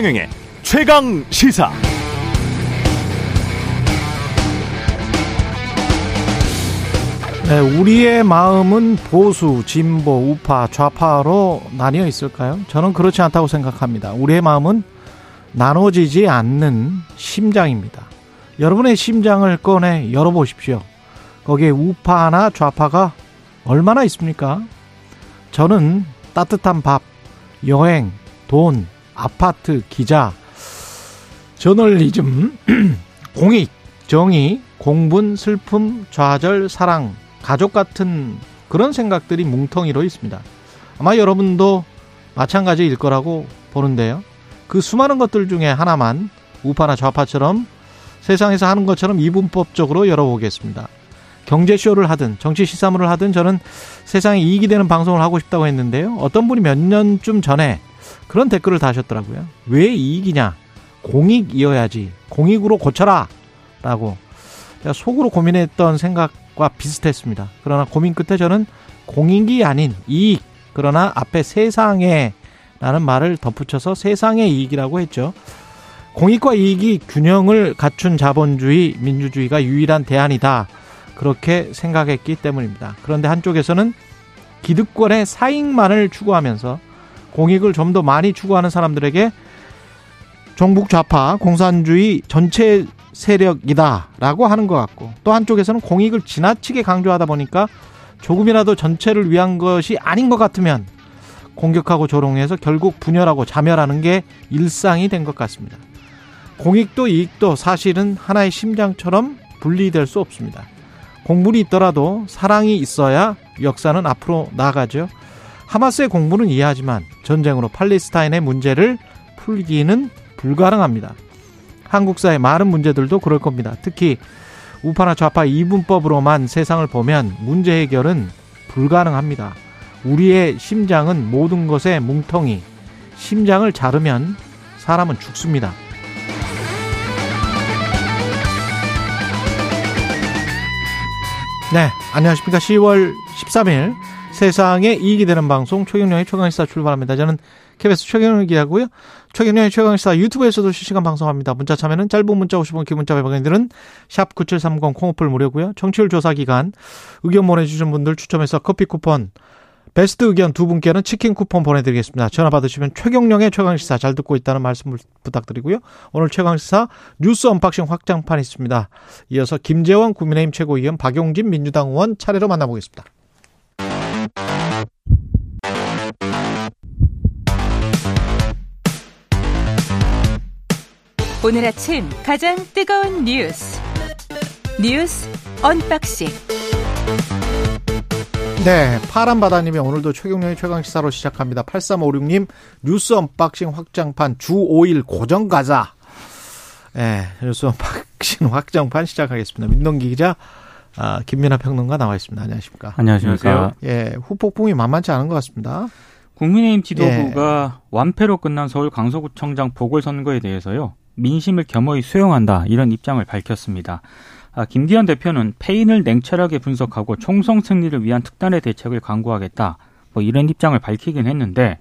최경영의 최강 시사. 네, 우리의 마음은 보수, 진보, 우파, 좌파로 나뉘어 있을까요? 저는 그렇지 않다고 생각합니다. 우리의 마음은 나눠지지 않는 심장입니다. 여러분의 심장을 꺼내 열어보십시오. 거기에 우파나 좌파가 얼마나 있습니까? 저는 따뜻한 밥, 여행, 돈, 아파트, 기자, 저널리즘, 공익, 정의, 공분, 슬픔, 좌절, 사랑, 가족 같은 그런 생각들이 뭉텅이로 있습니다. 아마 여러분도 마찬가지일 거라고 보는데요. 그 수많은 것들 중에 하나만 우파나 좌파처럼 세상에서 하는 것처럼 이분법적으로 열어보겠습니다. 경제쇼를 하든 정치 시사물을 하든 저는 세상에 이익이 되는 방송을 하고 싶다고 했는데요. 어떤 분이 몇 년쯤 전에 그런 댓글을 다셨더라고요. 왜 이익이냐? 공익이어야지. 공익으로 고쳐라. 라고. 제가 속으로 고민했던 생각과 비슷했습니다. 그러나 고민 끝에 저는 공익이 아닌 이익. 그러나 앞에 세상에 라는 말을 덧붙여서 세상의 이익이라고 했죠. 공익과 이익이 균형을 갖춘 자본주의, 민주주의가 유일한 대안이다. 그렇게 생각했기 때문입니다. 그런데 한쪽에서는 기득권의 사익만을 추구하면서 공익을 좀 더 많이 추구하는 사람들에게 종북 좌파 공산주의 전체 세력이다라고 하는 것 같고 또 한쪽에서는 공익을 지나치게 강조하다 보니까 조금이라도 전체를 위한 것이 아닌 것 같으면 공격하고 조롱해서 결국 분열하고 자멸하는 게 일상이 된 것 같습니다. 공익도 이익도 사실은 하나의 심장처럼 분리될 수 없습니다. 공분이 있더라도 사랑이 있어야 역사는 앞으로 나아가죠. 하마스의 공분은 이해하지만 전쟁으로 팔레스타인의 문제를 풀기는 불가능합니다. 한국사의 많은 문제들도 그럴 겁니다. 특히 우파나 좌파 이분법으로만 세상을 보면 문제 해결은 불가능합니다. 우리의 심장은 모든 것의 뭉텅이. 심장을 자르면 사람은 죽습니다. 네, 안녕하십니까. 10월 13일 세상에 이익이 되는 방송 최경영의 최강시사 출발합니다. 저는 KBS 최경영 기자고요. 최경영의 최강시사 유튜브에서도 실시간 방송합니다. 문자 참여는 짧은 문자 50원, 긴 문자 100원들은 샵 9730 콩오플 무료고요. 청취율 조사 기간 의견 보내주신 분들 추첨해서 커피 쿠폰 베스트 의견 두 분께는 치킨 쿠폰 보내드리겠습니다. 전화 받으시면 최경영의 최강시사 잘 듣고 있다는 말씀 부탁드리고요. 오늘 최강시사 뉴스 unboxing 확장판 있습니다. 이어서 김재원 국민의힘 최고위원 박용진 민주당 의원 차례로 만나보겠습니다. 오늘 아침 가장 뜨거운 뉴스 뉴스 unboxing 네, 파란바다님이 오늘도 최경영의 최강시사로 시작합니다. 8356님, 뉴스 unboxing 확장판 주 5일 고정 가자. 네, 뉴스 unboxing 확장판 시작하겠습니다. 민동기 기자, 아, 김민아 평론가 나와 있습니다. 안녕하십니까. 안녕하십니까. 예, 후폭풍이 만만치 않은 것 같습니다. 국민의힘 지도부가 예. 완패로 끝난 서울 강서구청장 보궐선거에 대해서요, 민심을 겸허히 수용한다, 이런 입장을 밝혔습니다. 아, 김기현 대표는 패인을 냉철하게 분석하고 총선 승리를 위한 특단의 대책을 강구하겠다. 뭐 이런 입장을 밝히긴 했는데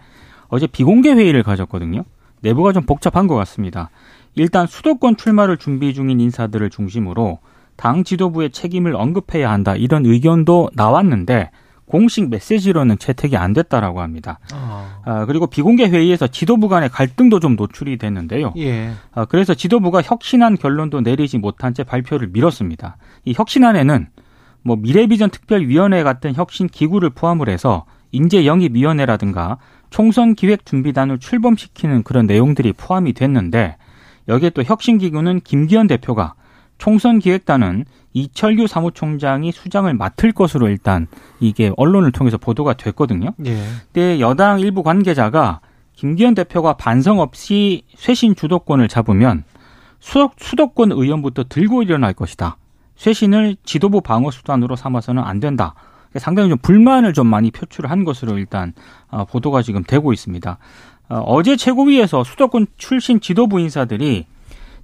어제 비공개 회의를 가졌거든요. 내부가 좀 복잡한 것 같습니다. 일단 수도권 출마를 준비 중인 인사들을 중심으로 당 지도부의 책임을 언급해야 한다 이런 의견도 나왔는데 공식 메시지로는 채택이 안 됐다라고 합니다. 어. 아, 그리고 비공개 회의에서 지도부 간의 갈등도 좀 노출이 됐는데요. 예. 아, 그래서 지도부가 혁신안 결론도 내리지 못한 채 발표를 미뤘습니다. 이 혁신안에는 뭐 미래비전 특별위원회 같은 혁신 기구를 포함을 해서 인재 영입 위원회라든가 총선 기획 준비단을 출범시키는 그런 내용들이 포함이 됐는데 여기에 또 혁신 기구는 김기현 대표가 총선 기획단은 이철규 사무총장이 수장을 맡을 것으로 일단 이게 언론을 통해서 보도가 됐거든요. 예. 근데 여당 일부 관계자가 김기현 대표가 반성 없이 쇄신 주도권을 잡으면 수도, 수도권 의원부터 들고 일어날 것이다. 쇄신을 지도부 방어 수단으로 삼아서는 안 된다. 상당히 좀 불만을 좀 많이 표출한 것으로 일단 어, 보도가 지금 되고 있습니다. 어, 어제 최고위에서 수도권 출신 지도부 인사들이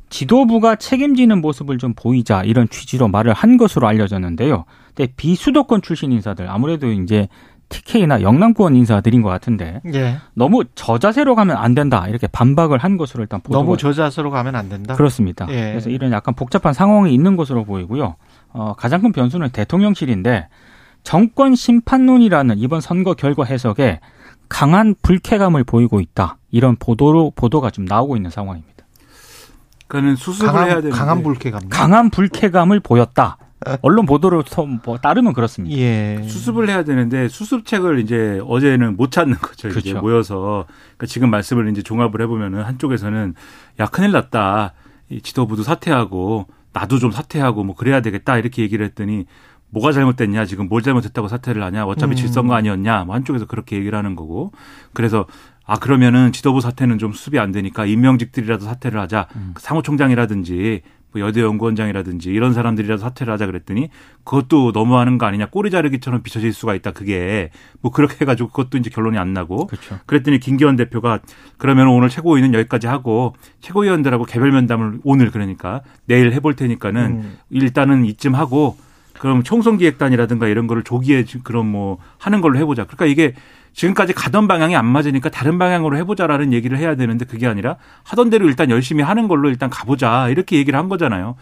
지도부가 책임지는 모습을 좀 보이자 이런 취지로 말을 한 것으로 알려졌는데요. 근데 비수도권 출신 인사들 아무래도 이제 TK나 영남권 인사들인 것 같은데 예. 너무 저자세로 가면 안 된다 이렇게 반박을 한 것으로 일단 보도가 너무 저자세로 가면 안 된다. 그렇습니다. 예. 그래서 이런 약간 복잡한 상황이 있는 것으로 보이고요. 어, 가장 큰 변수는 대통령실인데 정권 심판론이라는 이번 선거 결과 해석에 강한 불쾌감을 보이고 있다. 이런 보도로 보도가 좀 나오고 있는 상황입니다. 그러니까는 수습을 강한, 해야 되는데 강한 불쾌감. 강한 불쾌감을 보였다. 언론 보도를 뭐 따르면 그렇습니다. 예. 수습을 해야 되는데 수습책을 이제 어제는 못 찾는 거죠. 이제 그렇죠. 모여서 그러니까 지금 말씀을 이제 종합을 해보면은 한쪽에서는 야 큰일 났다. 이 지도부도 사퇴하고 나도 좀 사퇴하고 뭐 그래야 되겠다 이렇게 얘기를 했더니 뭐가 잘못됐냐 지금 뭘 잘못했다고 사퇴를 하냐 어차피 음. 질선거 아니었냐 뭐 한쪽에서 그렇게 얘기를 하는 거고 그래서 아 그러면은 지도부 사퇴는 좀 수습이 안 되니까 임명직들이라도 사퇴를 하자 음. 사무총장이라든지 뭐 여대 연구원장이라든지 이런 사람들이라도 사퇴를 하자 그랬더니 그것도 너무하는 거 아니냐 꼬리 자르기처럼 비춰질 수가 있다 그게 뭐 그렇게 해가지고 그것도 이제 결론이 안 나고 그렇죠. 그랬더니 김기현 대표가 그러면 오늘 최고위는 여기까지 하고 최고위원들하고 개별 면담을 오늘 그러니까 내일 해볼 테니까는 음. 일단은 이쯤 하고 그럼 총선기획단이라든가 이런 거를 조기에 지- 그럼 뭐 하는 걸로 해보자. 그러니까 이게 지금까지 가던 방향이 안 맞으니까 다른 방향으로 해보자라는 얘기를 해야 되는데 그게 아니라 하던 대로 일단 열심히 하는 걸로 일단 가보자 이렇게 얘기를 한 거잖아요.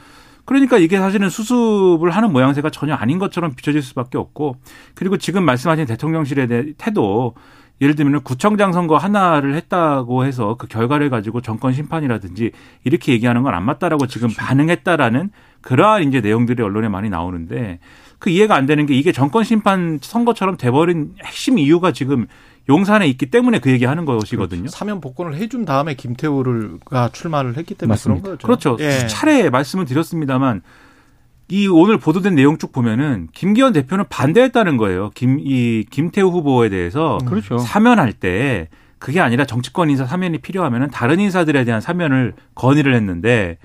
그러니까 이게 사실은 수습을 하는 모양새가 전혀 아닌 것처럼 비춰질 수밖에 없고 그리고 지금 말씀하신 대통령실의 대- 태도 예를 들면 구청장 선거 하나를 했다고 해서 그 결과를 가지고 정권 심판이라든지 이렇게 얘기하는 건 안 맞다라고 지금 반응했다라는 그러한 이제 내용들이 언론에 많이 나오는데 그 이해가 안 되는 게 이게 정권 심판 선거처럼 돼버린 핵심 이유가 지금 용산에 있기 때문에 그 얘기하는 것이거든요. 사면 복권을 해준 다음에 김태우가 출마를 했기 때문에 맞습니다. 그런 거죠. 그렇죠. 예. 차례 말씀을 드렸습니다만 이 오늘 보도된 내용 쭉 보면은 김기현 대표는 반대했다는 거예요. 김 이 김태우 후보에 대해서 음. 그렇죠. 사면할 때 그게 아니라 정치권 인사 사면이 필요하면은 다른 인사들에 대한 사면을 건의를 했는데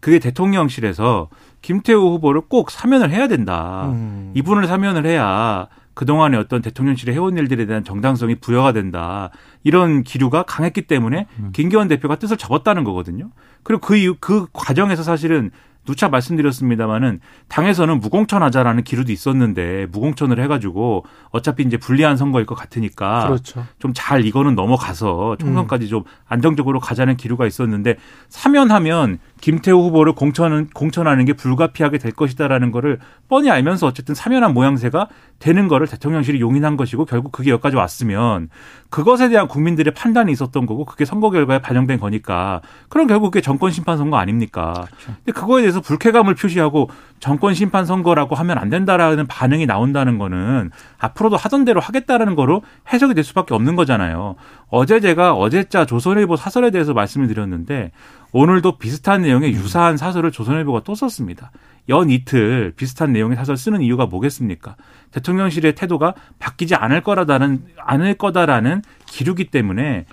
그게 대통령실에서 김태우 후보를 꼭 사면을 해야 된다. 음. 이분을 사면을 해야 그동안의 어떤 대통령실의 해온 일들에 대한 정당성이 부여가 된다. 이런 기류가 강했기 때문에 음. 김기현 대표가 뜻을 접었다는 거거든요. 그리고 그 이후, 그 과정에서 사실은 누차 말씀드렸습니다마는 당에서는 무공천하자라는 기류도 있었는데 무공천을 해가지고 어차피 이제 불리한 선거일 것 같으니까 그렇죠. 좀잘 이거는 넘어가서 총선까지 좀 안정적으로 가자는 기류가 있었는데 사면하면 김태우 후보를 공천 공천하는 게 불가피하게 될 것이다라는 거를 뻔히 알면서 어쨌든 사면한 모양새가 되는 거를 대통령실이 용인한 것이고 결국 그게 여기까지 왔으면 그것에 대한 국민들의 판단이 있었던 거고 그게 선거 결과에 반영된 거니까 그럼 결국 그게 정권 심판 선거 아닙니까? 근데 그거에 대해서 불쾌감을 표시하고 정권 심판 선거라고 하면 안 된다라는 반응이 나온다는 거는 앞으로도 하던 대로 하겠다라는 거로 해석이 될 수밖에 없는 거잖아요. 어제 제가 어제자 조선일보 사설에 대해서 말씀을 드렸는데 오늘도 비슷한 내용의 유사한 사설을 조선일보가 또 썼습니다. 연 이틀 비슷한 내용의 사설 쓰는 이유가 뭐겠습니까? 대통령실의 태도가 바뀌지 않을 거라다는 않을 거다라는 기류기 때문에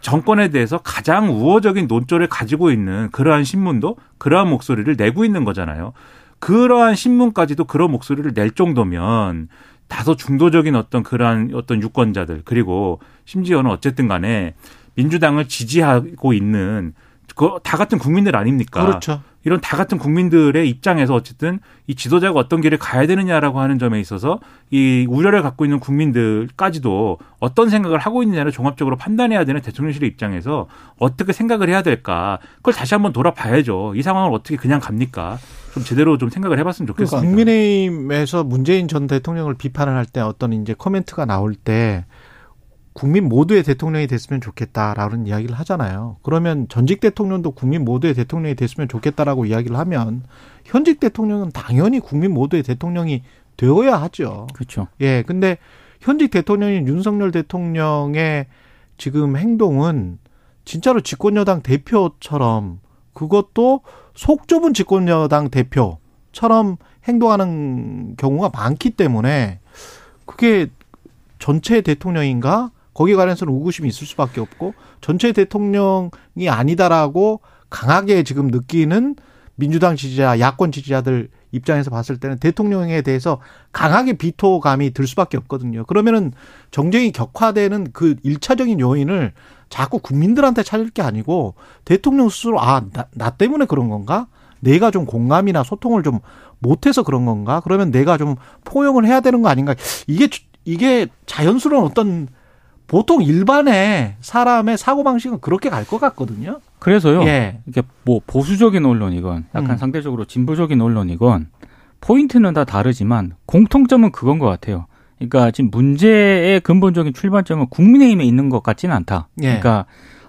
정권에 대해서 가장 우호적인 논조를 가지고 있는 그러한 신문도 그러한 목소리를 내고 있는 거잖아요. 그러한 신문까지도 그런 목소리를 낼 정도면 다소 중도적인 어떤 그러한 어떤 유권자들 그리고 심지어는 어쨌든 간에 민주당을 지지하고 있는 그 다 같은 국민들 아닙니까? 그렇죠. 이런 다 같은 국민들의 입장에서 어쨌든 이 지도자가 어떤 길을 가야 되느냐라고 하는 점에 있어서 이 우려를 갖고 있는 국민들까지도 어떤 생각을 하고 있느냐를 종합적으로 판단해야 되는 대통령실의 입장에서 어떻게 생각을 해야 될까 그걸 다시 한번 돌아봐야죠. 이 상황을 어떻게 그냥 갑니까? 좀 제대로 좀 생각을 해봤으면 좋겠습니다. 그러니까 국민의힘에서 문재인 전 대통령을 비판을 할 때 어떤 이제 코멘트가 나올 때 국민 모두의 대통령이 됐으면 좋겠다라는 이야기를 하잖아요. 그러면 전직 대통령도 국민 모두의 대통령이 됐으면 좋겠다라고 이야기를 하면 현직 대통령은 당연히 국민 모두의 대통령이 되어야 하죠. 그렇죠. 예, 근데 현직 대통령인 윤석열 대통령의 지금 행동은 진짜로 집권여당 대표처럼 그것도 속 좁은 집권여당 대표처럼 행동하는 경우가 많기 때문에 그게 전체 대통령인가? 거기에 관해서는 의구심이 있을 수밖에 없고 전체 대통령이 아니다라고 강하게 지금 느끼는 민주당 지지자, 야권 지지자들 입장에서 봤을 때는 대통령에 대해서 강하게 비토감이 들 수밖에 없거든요. 그러면은 정쟁이 격화되는 그 일차적인 요인을 자꾸 국민들한테 찾을 게 아니고 대통령 스스로 아, 나, 나 때문에 그런 건가? 내가 좀 공감이나 소통을 좀 못해서 그런 건가? 그러면 내가 좀 포용을 해야 되는 거 아닌가? 이게 이게 자연스러운 어떤 보통 일반의 사람의 사고 방식은 그렇게 갈 것 같거든요. 그래서요. 예. 이게 뭐 보수적인 언론이건 약간 음. 상대적으로 진보적인 언론이건 포인트는 다 다르지만 공통점은 그건 것 같아요. 그러니까 지금 문제의 근본적인 출발점은 국민의힘에 있는 것 같지는 않다. 예. 그러니까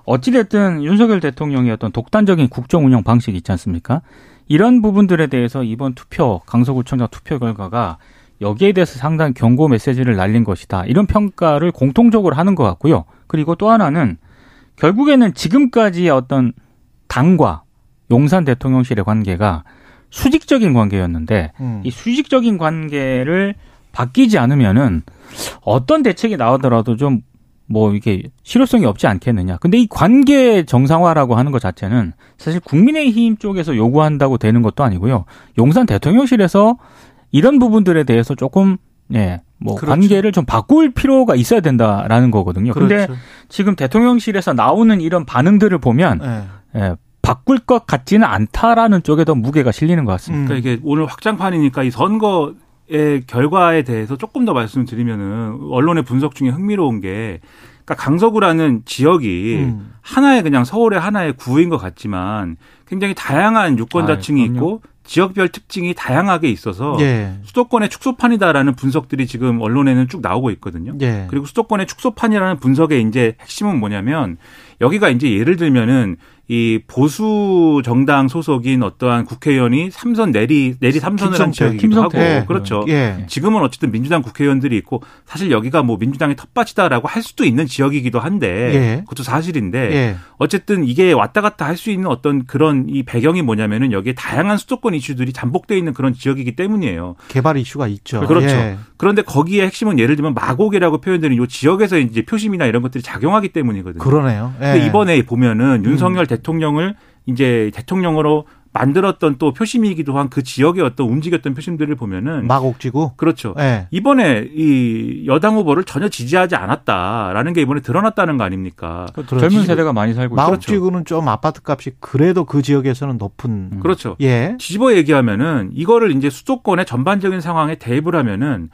어찌됐든 윤석열 대통령의 어떤 독단적인 국정 운영 방식이 있지 않습니까? 이런 부분들에 대해서 이번 투표, 강서구청장 투표 결과가 여기에 대해서 상당히 경고 메시지를 날린 것이다. 이런 평가를 공통적으로 하는 것 같고요. 그리고 또 하나는 결국에는 지금까지의 어떤 당과 용산 대통령실의 관계가 수직적인 관계였는데 음. 이 수직적인 관계를 바뀌지 않으면은 어떤 대책이 나오더라도 좀 뭐 이게 실효성이 없지 않겠느냐. 근데 이 관계 정상화라고 하는 것 자체는 사실 국민의힘 쪽에서 요구한다고 되는 것도 아니고요. 용산 대통령실에서 이런 부분들에 대해서 조금 예, 뭐 그렇죠. 관계를 좀 바꿀 필요가 있어야 된다라는 거거든요. 근데 그렇죠. 지금 대통령실에서 나오는 이런 반응들을 보면 예. 예, 바꿀 것 같지는 않다라는 쪽에 더 무게가 실리는 것 같습니다. 음. 그러니까 이게 오늘 확장판이니까 이 선거의 결과에 대해서 조금 더 말씀드리면은 언론의 분석 중에 흥미로운 게 그러니까 강서구라는 지역이 음. 하나의 그냥 서울의 하나의 구인 것 같지만 굉장히 다양한 유권자층이 아, 그럼요. 있고 지역별 특징이 다양하게 있어서 예. 수도권의 축소판이다라는 분석들이 지금 언론에는 쭉 나오고 있거든요. 예. 그리고 수도권의 축소판이라는 분석의 이제 핵심은 뭐냐면 여기가 이제 예를 들면은 이 보수 정당 소속인 어떠한 국회의원이 삼선 내리 내리 삼선을 한 지역이기도 하고 김성태. 그렇죠. 예. 지금은 어쨌든 민주당 국회의원들이 있고 사실 여기가 뭐 민주당의 텃밭이다라고 할 수도 있는 지역이기도 한데 예. 그것도 사실인데 예. 어쨌든 이게 왔다 갔다 할 수 있는 어떤 그런 이 배경이 뭐냐면은 여기에 다양한 수도권 이슈들이 잠복돼 있는 그런 지역이기 때문이에요. 개발 이슈가 있죠. 그렇죠. 예. 그런데 거기에 핵심은 예를 들면 마곡이라고 표현되는 이 지역에서 이제 표심이나 이런 것들이 작용하기 때문이거든요. 그러네요. 예. 근데 이번에 보면은 윤석열 대통령을 이제 대통령으로 만들었던 또 표심이기도 한 그 지역의 어떤 움직였던 표심들을 보면은 마곡지구. 그렇죠. 예. 이번에 이 여당 후보를 전혀 지지하지 않았다라는 게 이번에 드러났다는 거 아닙니까? 젊은 세대가 많이 살고 있죠. 마곡지구는 좀 아파트 값이 그래도 그 지역에서는 높은. 음. 그렇죠. 예. 뒤집어 얘기하면은 이거를 이제 수도권의 전반적인 상황에 대입을 하면은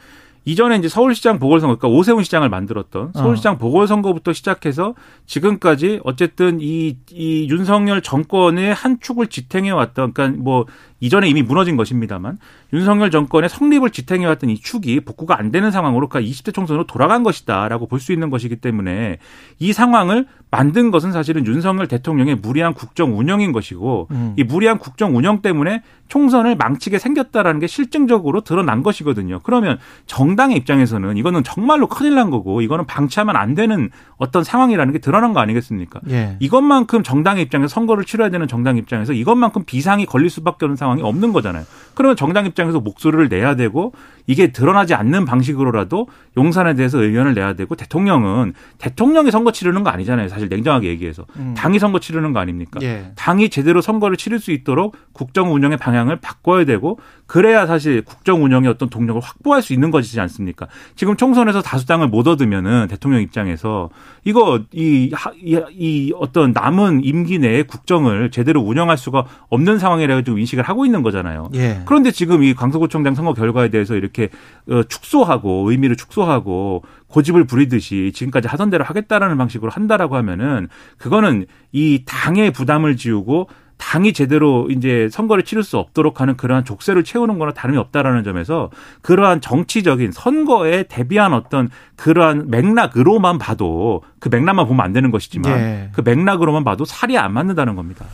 이전에 이제 서울시장 보궐선거, 그러니까 오세훈 시장을 만들었던 서울시장 보궐선거부터 시작해서 지금까지 어쨌든 이, 이 윤석열 정권의 한 축을 지탱해왔던, 그러니까 뭐 이전에 이미 무너진 것입니다만 윤석열 정권의 성립을 지탱해왔던 이 축이 복구가 안 되는 상황으로 그러니까 20대 총선으로 돌아간 것이다라고 볼 수 있는 것이기 때문에 이 상황을 만든 것은 사실은 윤석열 대통령의 무리한 국정 운영인 것이고 음. 이 무리한 국정 운영 때문에 총선을 망치게 생겼다라는 게 실증적으로 드러난 것이거든요. 그러면 정당의 입장에서는 이거는 정말로 큰일 난 거고 이거는 방치하면 안 되는 어떤 상황이라는 게 드러난 거 아니겠습니까? 예. 이것만큼 정당의 입장에서 선거를 치러야 되는 정당 입장에서 이것만큼 비상이 걸릴 수밖에 없는 상황 이 없는 거잖아요. 그러면 정당 입장에서 목소리를 내야 되고 이게 드러나지 않는 방식으로라도 용산에 대해서 의견을 내야 되고 대통령은 대통령이 선거 치르는 거 아니잖아요. 사실 냉정하게 얘기해서 음. 당이 선거 치르는 거 아닙니까? 예. 당이 제대로 선거를 치를 수 있도록 국정 운영의 방향을 바꿔야 되고 그래야 사실 국정 운영의 어떤 동력을 확보할 수 있는 것이지 않습니까? 지금 총선에서 다수당을 못 얻으면은 대통령 입장에서 이거 이, 하- 이, 이 어떤 남은 임기 내에 국정을 제대로 운영할 수가 없는 상황이라고 좀 인식을 하고 있는 거잖아요. 예. 그런데 지금 이 강서구청장 선거 결과에 대해서 이렇게 어, 축소하고 의미를 축소하고 고집을 부리듯이 지금까지 하던 대로 하겠다라는 방식으로 한다라고 하면은 그거는 이 당의 부담을 지우고 당이 제대로 이제 선거를 치를 수 없도록 하는 그러한 족쇄를 채우는 거나 다름이 없다라는 점에서 그러한 정치적인 선거에 대비한 어떤 그러한 맥락으로만 봐도 그 맥락만 보면 안 되는 것이지만 예. 그 맥락으로만 봐도 살이 안 맞는다는 겁니다.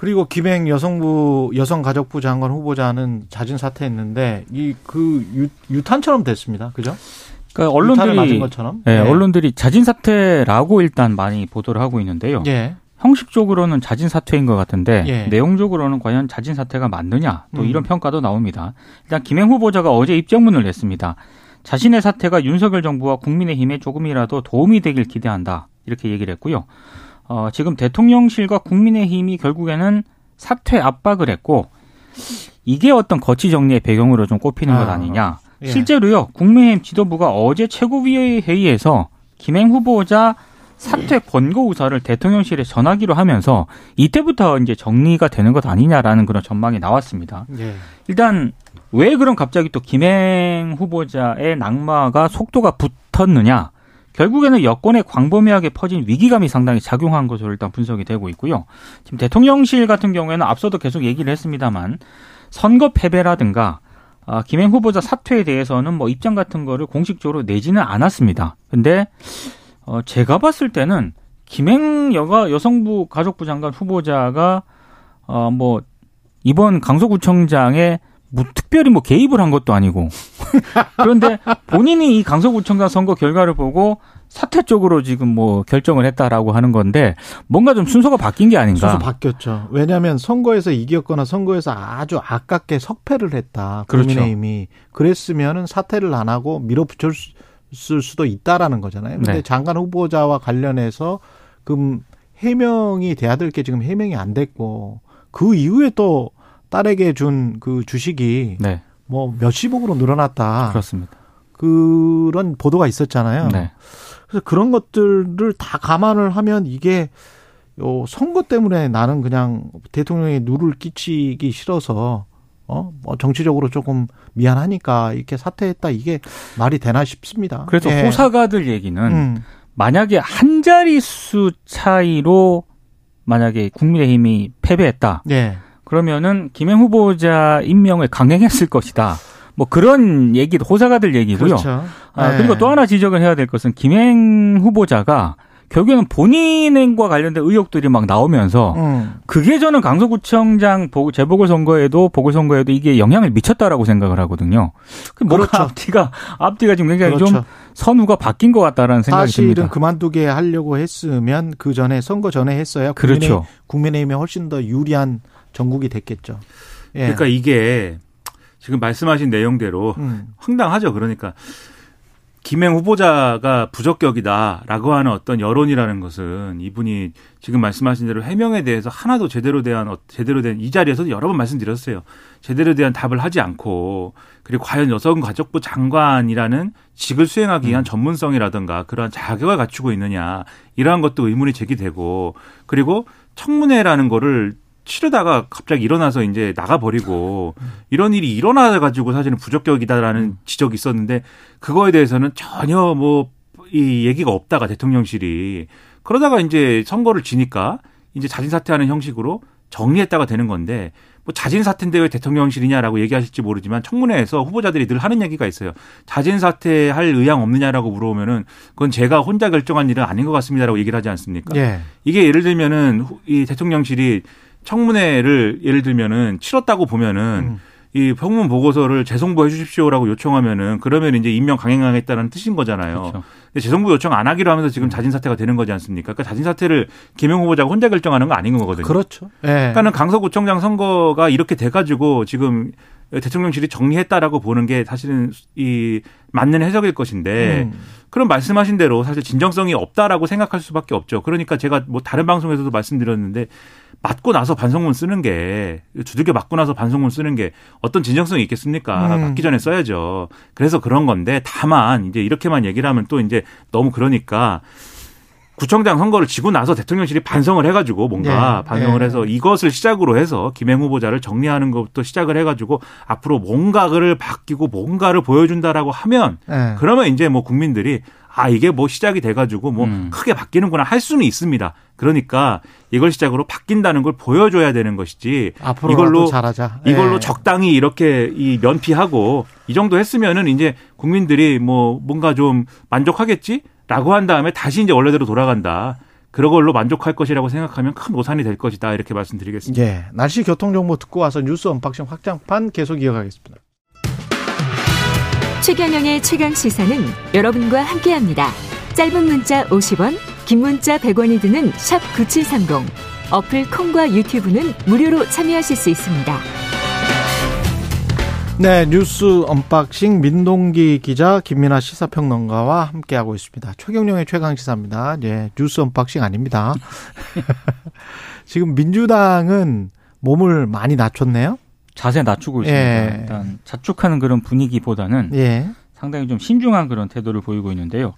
그리고 김행 여성부 여성가족부 장관 후보자는 자진 사퇴했는데 이 그 유탄처럼 됐습니다. 그죠? 그러니까 유탄을 맞은 언론들이 것처럼. 예, 언론들이 자진 사퇴라고 일단 많이 보도를 하고 있는데요. 예. 형식적으로는 자진 사퇴인 것 같은데 예. 내용적으로는 과연 자진 사퇴가 맞느냐 또 음. 이런 평가도 나옵니다. 일단 김행 후보자가 어제 입장문을 냈습니다. 자신의 사퇴가 윤석열 정부와 국민의힘에 조금이라도 도움이 되길 기대한다 이렇게 얘기를 했고요. 어, 지금 대통령실과 국민의힘이 결국에는 사퇴 압박을 했고 이게 어떤 거치 정리의 배경으로 좀 꼽히는 것 아, 아니냐. 예. 실제로요 국민의힘 지도부가 어제 최고위의 회의에서 김행 후보자 사퇴 권고 의사를 대통령실에 전하기로 하면서 이때부터 이제 정리가 되는 것 아니냐라는 그런 전망이 나왔습니다. 예. 일단 왜 그럼 갑자기 또 김행 후보자의 낙마가 속도가 붙었느냐? 결국에는 여권의 광범위하게 퍼진 위기감이 상당히 작용한 것으로 일단 분석이 되고 있고요. 지금 대통령실 같은 경우에는 앞서도 계속 얘기를 했습니다만 선거 패배라든가 아, 김행 후보자 사퇴에 대해서는 뭐 입장 같은 거를 공식적으로 내지는 않았습니다. 근데 어, 제가 봤을 때는 김행 여가 여성부 가족부 장관 후보자가 어, 뭐 이번 강서구청장에 뭐 특별히 뭐 개입을 한 것도 아니고 그런데 본인이 이 강서구청장 선거 결과를 보고 사퇴 쪽으로 지금 뭐 결정을 했다라고 하는 건데 뭔가 좀 순서가 바뀐 게 아닌가? 순서 바뀌었죠. 왜냐하면 선거에서 이겼거나 선거에서 아주 아깝게 석패를 했다. 그렇죠. 국민의힘이 그랬으면은 사퇴를 안 하고 밀어붙였을 수도 있다라는 거잖아요. 근데 네. 장관 후보자와 관련해서 그 해명이 돼야 될 게 지금 해명이 안 됐고 그 이후에 또 딸에게 준 그 주식이 네, 뭐 몇십억으로 늘어났다. 그렇습니다. 그런 보도가 있었잖아요. 네. 그래서 그런 것들을 다 감안을 하면 이게 요 선거 때문에 나는 그냥 대통령에 누를 끼치기 싫어서 어, 뭐 정치적으로 조금 미안하니까 이렇게 사퇴했다 이게 말이 되나 싶습니다. 그래서 예. 호사가들 얘기는 음, 만약에 한 자릿수 차이로 만약에 국민의힘이 패배했다. 예. 그러면은 김행 후보자 임명을 강행했을 것이다. 뭐 그런 얘기도 호사가들 얘기고요. 그렇죠. 아, 예. 그리고 또 하나 지적을 해야 될 것은 김행 후보자가 결국에는 본인과 관련된 의혹들이 막 나오면서 음, 그게 저는 강서구청장 보- 재보궐 선거에도 보궐 선거에도 이게 영향을 미쳤다라고 생각을 하거든요. 그 뭔가 그렇죠. 앞뒤가 앞뒤가 지금 굉장히 좀 그렇죠. 선우가 바뀐 것 같다라는 생각이 사실은 듭니다. 그만두게 하려고 했으면 그 전에 선거 전에 했어야 그렇죠. 국민의힘에 훨씬 더 유리한 전국이 됐겠죠. 예. 그러니까 이게 지금 말씀하신 내용대로 음, 황당하죠. 그러니까 김행 후보자가 부적격이다라고 하는 어떤 여론이라는 것은 이분이 지금 말씀하신 대로 해명에 대해서 하나도 제대로 대한 어- 제대로 된 이 자리에서도 여러 번 말씀드렸어요. 제대로 대한 답을 하지 않고 그리고 과연 여성가족부 장관이라는 직을 수행하기 위한 전문성이라든가 그러한 자격을 갖추고 있느냐 이러한 것도 의문이 제기되고 그리고 청문회라는 거를 치르다가 갑자기 일어나서 이제 나가버리고 이런 일이 일어나 가지고 사실은 부적격이다라는 지적이 있었는데 그거에 대해서는 전혀 뭐 이 얘기가 없다가 대통령실이 그러다가 이제 선거를 지니까 이제 자진 사퇴하는 형식으로 정리했다가 되는 건데 뭐 자진 사퇴인데 왜 대통령실이냐라고 얘기하실지 모르지만 청문회에서 후보자들이 늘 하는 얘기가 있어요. 자진 사퇴할 의향 없느냐라고 물어보면은 그건 제가 혼자 결정한 일은 아닌 것 같습니다라고 얘기를 하지 않습니까? 예. 이게 예를 들면은 후- 이 대통령실이 청문회를 예를 들면은 치렀다고 보면은 음. 이 평문 보고서를 재송부해 주십시오라고 요청하면은 그러면 이제 임명 강행하겠다는 뜻인 거잖아요. 그렇죠. 근데 재송부 요청 안 하기로 하면서 지금 자진 사퇴가 되는 거지 않습니까? 그러니까 자진 사퇴를 김영 후보자가 혼자 결정하는 거 아닌 거거든요. 그렇죠. 예. 그러니까는 강서구청장 선거가 이렇게 돼 가지고 지금 대통령실이 정리했다라고 보는 게 사실은 이 맞는 해석일 것인데 음. 그럼 말씀하신 대로 사실 진정성이 없다라고 생각할 수밖에 없죠. 그러니까 제가 뭐 다른 방송에서도 말씀드렸는데 맞고 나서 반성문 쓰는 게 두들겨 맞고 나서 반성문 쓰는 게 어떤 진정성이 있겠습니까? 음. 맞기 전에 써야죠. 그래서 그런 건데 다만 이제 이렇게만 얘기를 하면 또 이제 너무 그러니까 구청장 선거를 지고 나서 대통령실이 반성을 해가지고 뭔가 네. 반성을 네. 해서 이것을 시작으로 해서 김행 후보자를 정리하는 것부터 시작을 해가지고 앞으로 뭔가를 바뀌고 뭔가를 보여준다라고 하면 예. 그러면 이제 뭐 국민들이 아 이게 뭐 시작이 돼가지고 뭐 음. 크게 바뀌는구나 할 수는 있습니다. 그러니까 이걸 시작으로 바뀐다는 걸 보여줘야 되는 것이지 앞으로 이걸로 잘하자. 이걸로 예. 적당히 이렇게 이 면피하고 이 정도 했으면은 이제 국민들이 뭐 뭔가 좀 만족하겠지 라고 한 다음에 다시 이제 원래대로 돌아간다. 그런 걸로 만족할 것이라고 생각하면 큰 오산이 될 것이다 이렇게 말씀드리겠습니다. 예. 날씨 교통 정보 듣고 와서 뉴스 unboxing 확장판 계속 이어가겠습니다. 최경영의 최강 시사는 여러분과 함께합니다. 짧은 문자 50원, 긴 문자 100원이 드는 sharp 9730. 어플 콩과 유튜브는 무료로 참여하실 수 있습니다. 네, 뉴스 unboxing 민동기 기자 김민아 시사평론가와 함께하고 있습니다. 최경영의 최강 시사입니다. 예, 뉴스 unboxing 아닙니다. 지금 민주당은 몸을 많이 낮췄네요. 자세 낮추고 있습니다. 예. 일단 자축하는 그런 분위기보다는 예. 상당히 좀 신중한 그런 태도를 보이고 있는데요.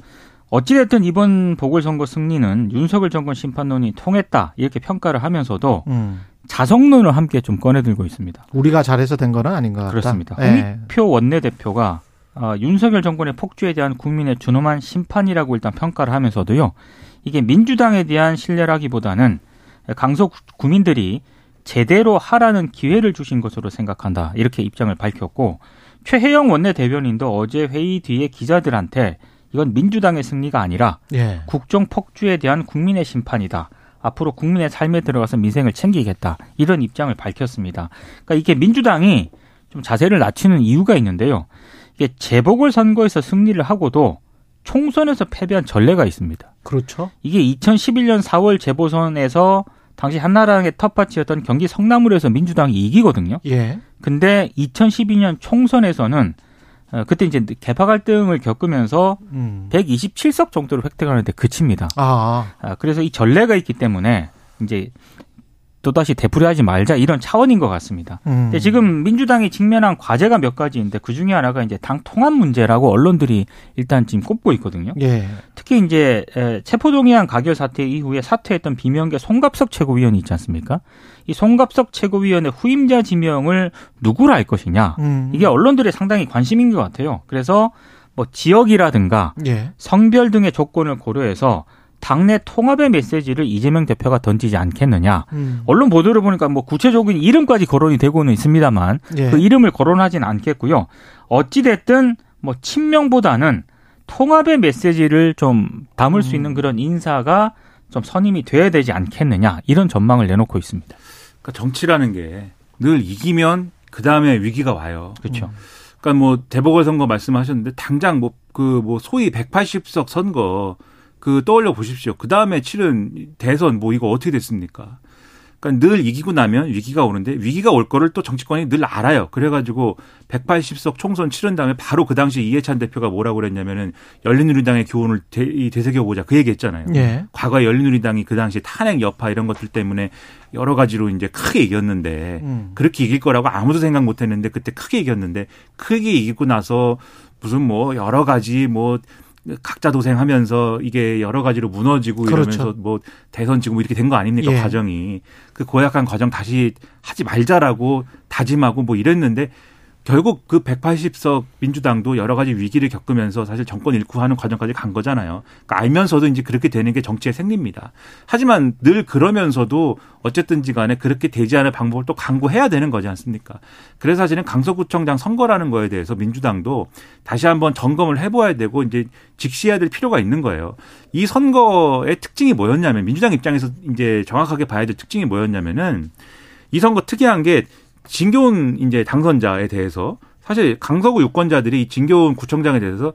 어찌됐든 이번 보궐선거 승리는 윤석열 정권 심판론이 통했다 이렇게 평가를 하면서도 음. 자성론을 함께 좀 꺼내들고 있습니다. 우리가 잘해서 된 거는 아닌 것 같다. 그렇습니다. 네. 홍익표 원내대표가 어, 윤석열 정권의 폭주에 대한 국민의 준엄한 심판이라고 일단 평가를 하면서도요. 이게 민주당에 대한 신뢰라기보다는 강서 구민들이 제대로 하라는 기회를 주신 것으로 생각한다. 이렇게 입장을 밝혔고 최혜영 원내대변인도 어제 회의 뒤에 기자들한테 이건 민주당의 승리가 아니라 예. 국정 폭주에 대한 국민의 심판이다. 앞으로 국민의 삶에 들어가서 민생을 챙기겠다. 이런 입장을 밝혔습니다. 그러니까 이게 민주당이 좀 자세를 낮추는 이유가 있는데요. 이게 재보궐 선거에서 승리를 하고도 총선에서 패배한 전례가 있습니다. 그렇죠. 이게 2011년 4월 재보선에서 당시 한나라당의 텃밭이었던 경기 성남을에서 민주당이 이기거든요. 예. 근데 2012년 총선에서는 어, 그때 이제 개파 갈등을 겪으면서 음. 127석 정도를 획득하는데 그칩니다. 아. 아. 그래서 이 전례가 있기 때문에 이제 또다시 되풀이하지 말자 이런 차원인 것 같습니다. 음. 근데 지금 민주당이 직면한 과제가 몇 가지인데 그 중에 하나가 이제 당 통합 문제라고 언론들이 일단 지금 꼽고 있거든요. 예. 특히 이제 체포동의안 가결 사태 이후에 사퇴했던 비명계 송갑석 최고위원이 있지 않습니까? 이 송갑석 최고위원의 후임자 지명을 누구로 할 것이냐 음. 이게 언론들의 상당히 관심인 것 같아요. 그래서 뭐 지역이라든가 예. 성별 등의 조건을 고려해서 당내 통합의 메시지를 이재명 대표가 던지지 않겠느냐. 음. 언론 보도를 보니까 뭐 구체적인 이름까지 거론이 되고는 있습니다만 예. 그 이름을 거론하지는 않겠고요. 어찌 됐든 뭐 친명보다는 통합의 메시지를 좀 담을 음. 수 있는 그런 인사가 좀 선임이 돼야 되지 않겠느냐 이런 전망을 내놓고 있습니다. 그러니까 정치라는 게 늘 이기면 그 다음에 위기가 와요. 그렇죠. 그러니까 뭐 대보궐 선거 말씀하셨는데 당장 뭐 그뭐 그 뭐 소위 180석 선거 그 떠올려 보십시오. 그 다음에 치른 대선 뭐 이거 어떻게 됐습니까? 그러니까 늘 이기고 나면 위기가 오는데 위기가 올 거를 또 정치권이 늘 알아요. 그래가지고 180석 총선 치른 다음에 바로 그 당시 이해찬 대표가 뭐라고 그랬냐면은 열린우리당의 교훈을 되, 되새겨보자 그 얘기했잖아요. 예. 과거에 열린우리당이 그 당시 탄핵 여파 이런 것들 때문에 여러 가지로 이제 크게 이겼는데 음. 그렇게 이길 거라고 아무도 생각 못했는데 그때 크게 이겼는데 크게 이기고 나서 무슨 뭐 여러 가지 뭐 각자 도생하면서 이게 여러 가지로 무너지고 그렇죠. 이러면서 뭐 대선 지금 이렇게 된 거 아닙니까 예. 과정이 그 고약한 과정 다시 하지 말자라고 다짐하고 뭐 이랬는데 결국 그 180석 민주당도 여러 가지 위기를 겪으면서 사실 정권 잃고 하는 과정까지 간 거잖아요. 그러니까 알면서도 이제 그렇게 되는 게 정치의 생리입니다. 하지만 늘 그러면서도 어쨌든지 간에 그렇게 되지 않을 방법을 또 강구해야 되는 거지 않습니까? 그래서 사실은 강서구청장 선거라는 거에 대해서 민주당도 다시 한번 점검을 해봐야 되고 이제 직시해야 될 필요가 있는 거예요. 이 선거의 특징이 뭐였냐면 민주당 입장에서 이제 정확하게 봐야 될 특징이 뭐였냐면은 이 선거 특이한 게 진교훈 이제 당선자에 대해서 사실 강서구 유권자들이 진교훈 구청장에 대해서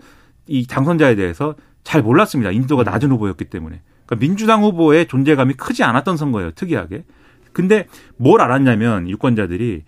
이 당선자에 대해서 잘 몰랐습니다. 인지도가 낮은 후보였기 때문에. 그러니까 민주당 후보의 존재감이 크지 않았던 선거예요. 특이하게. 근데 뭘 알았냐면 유권자들이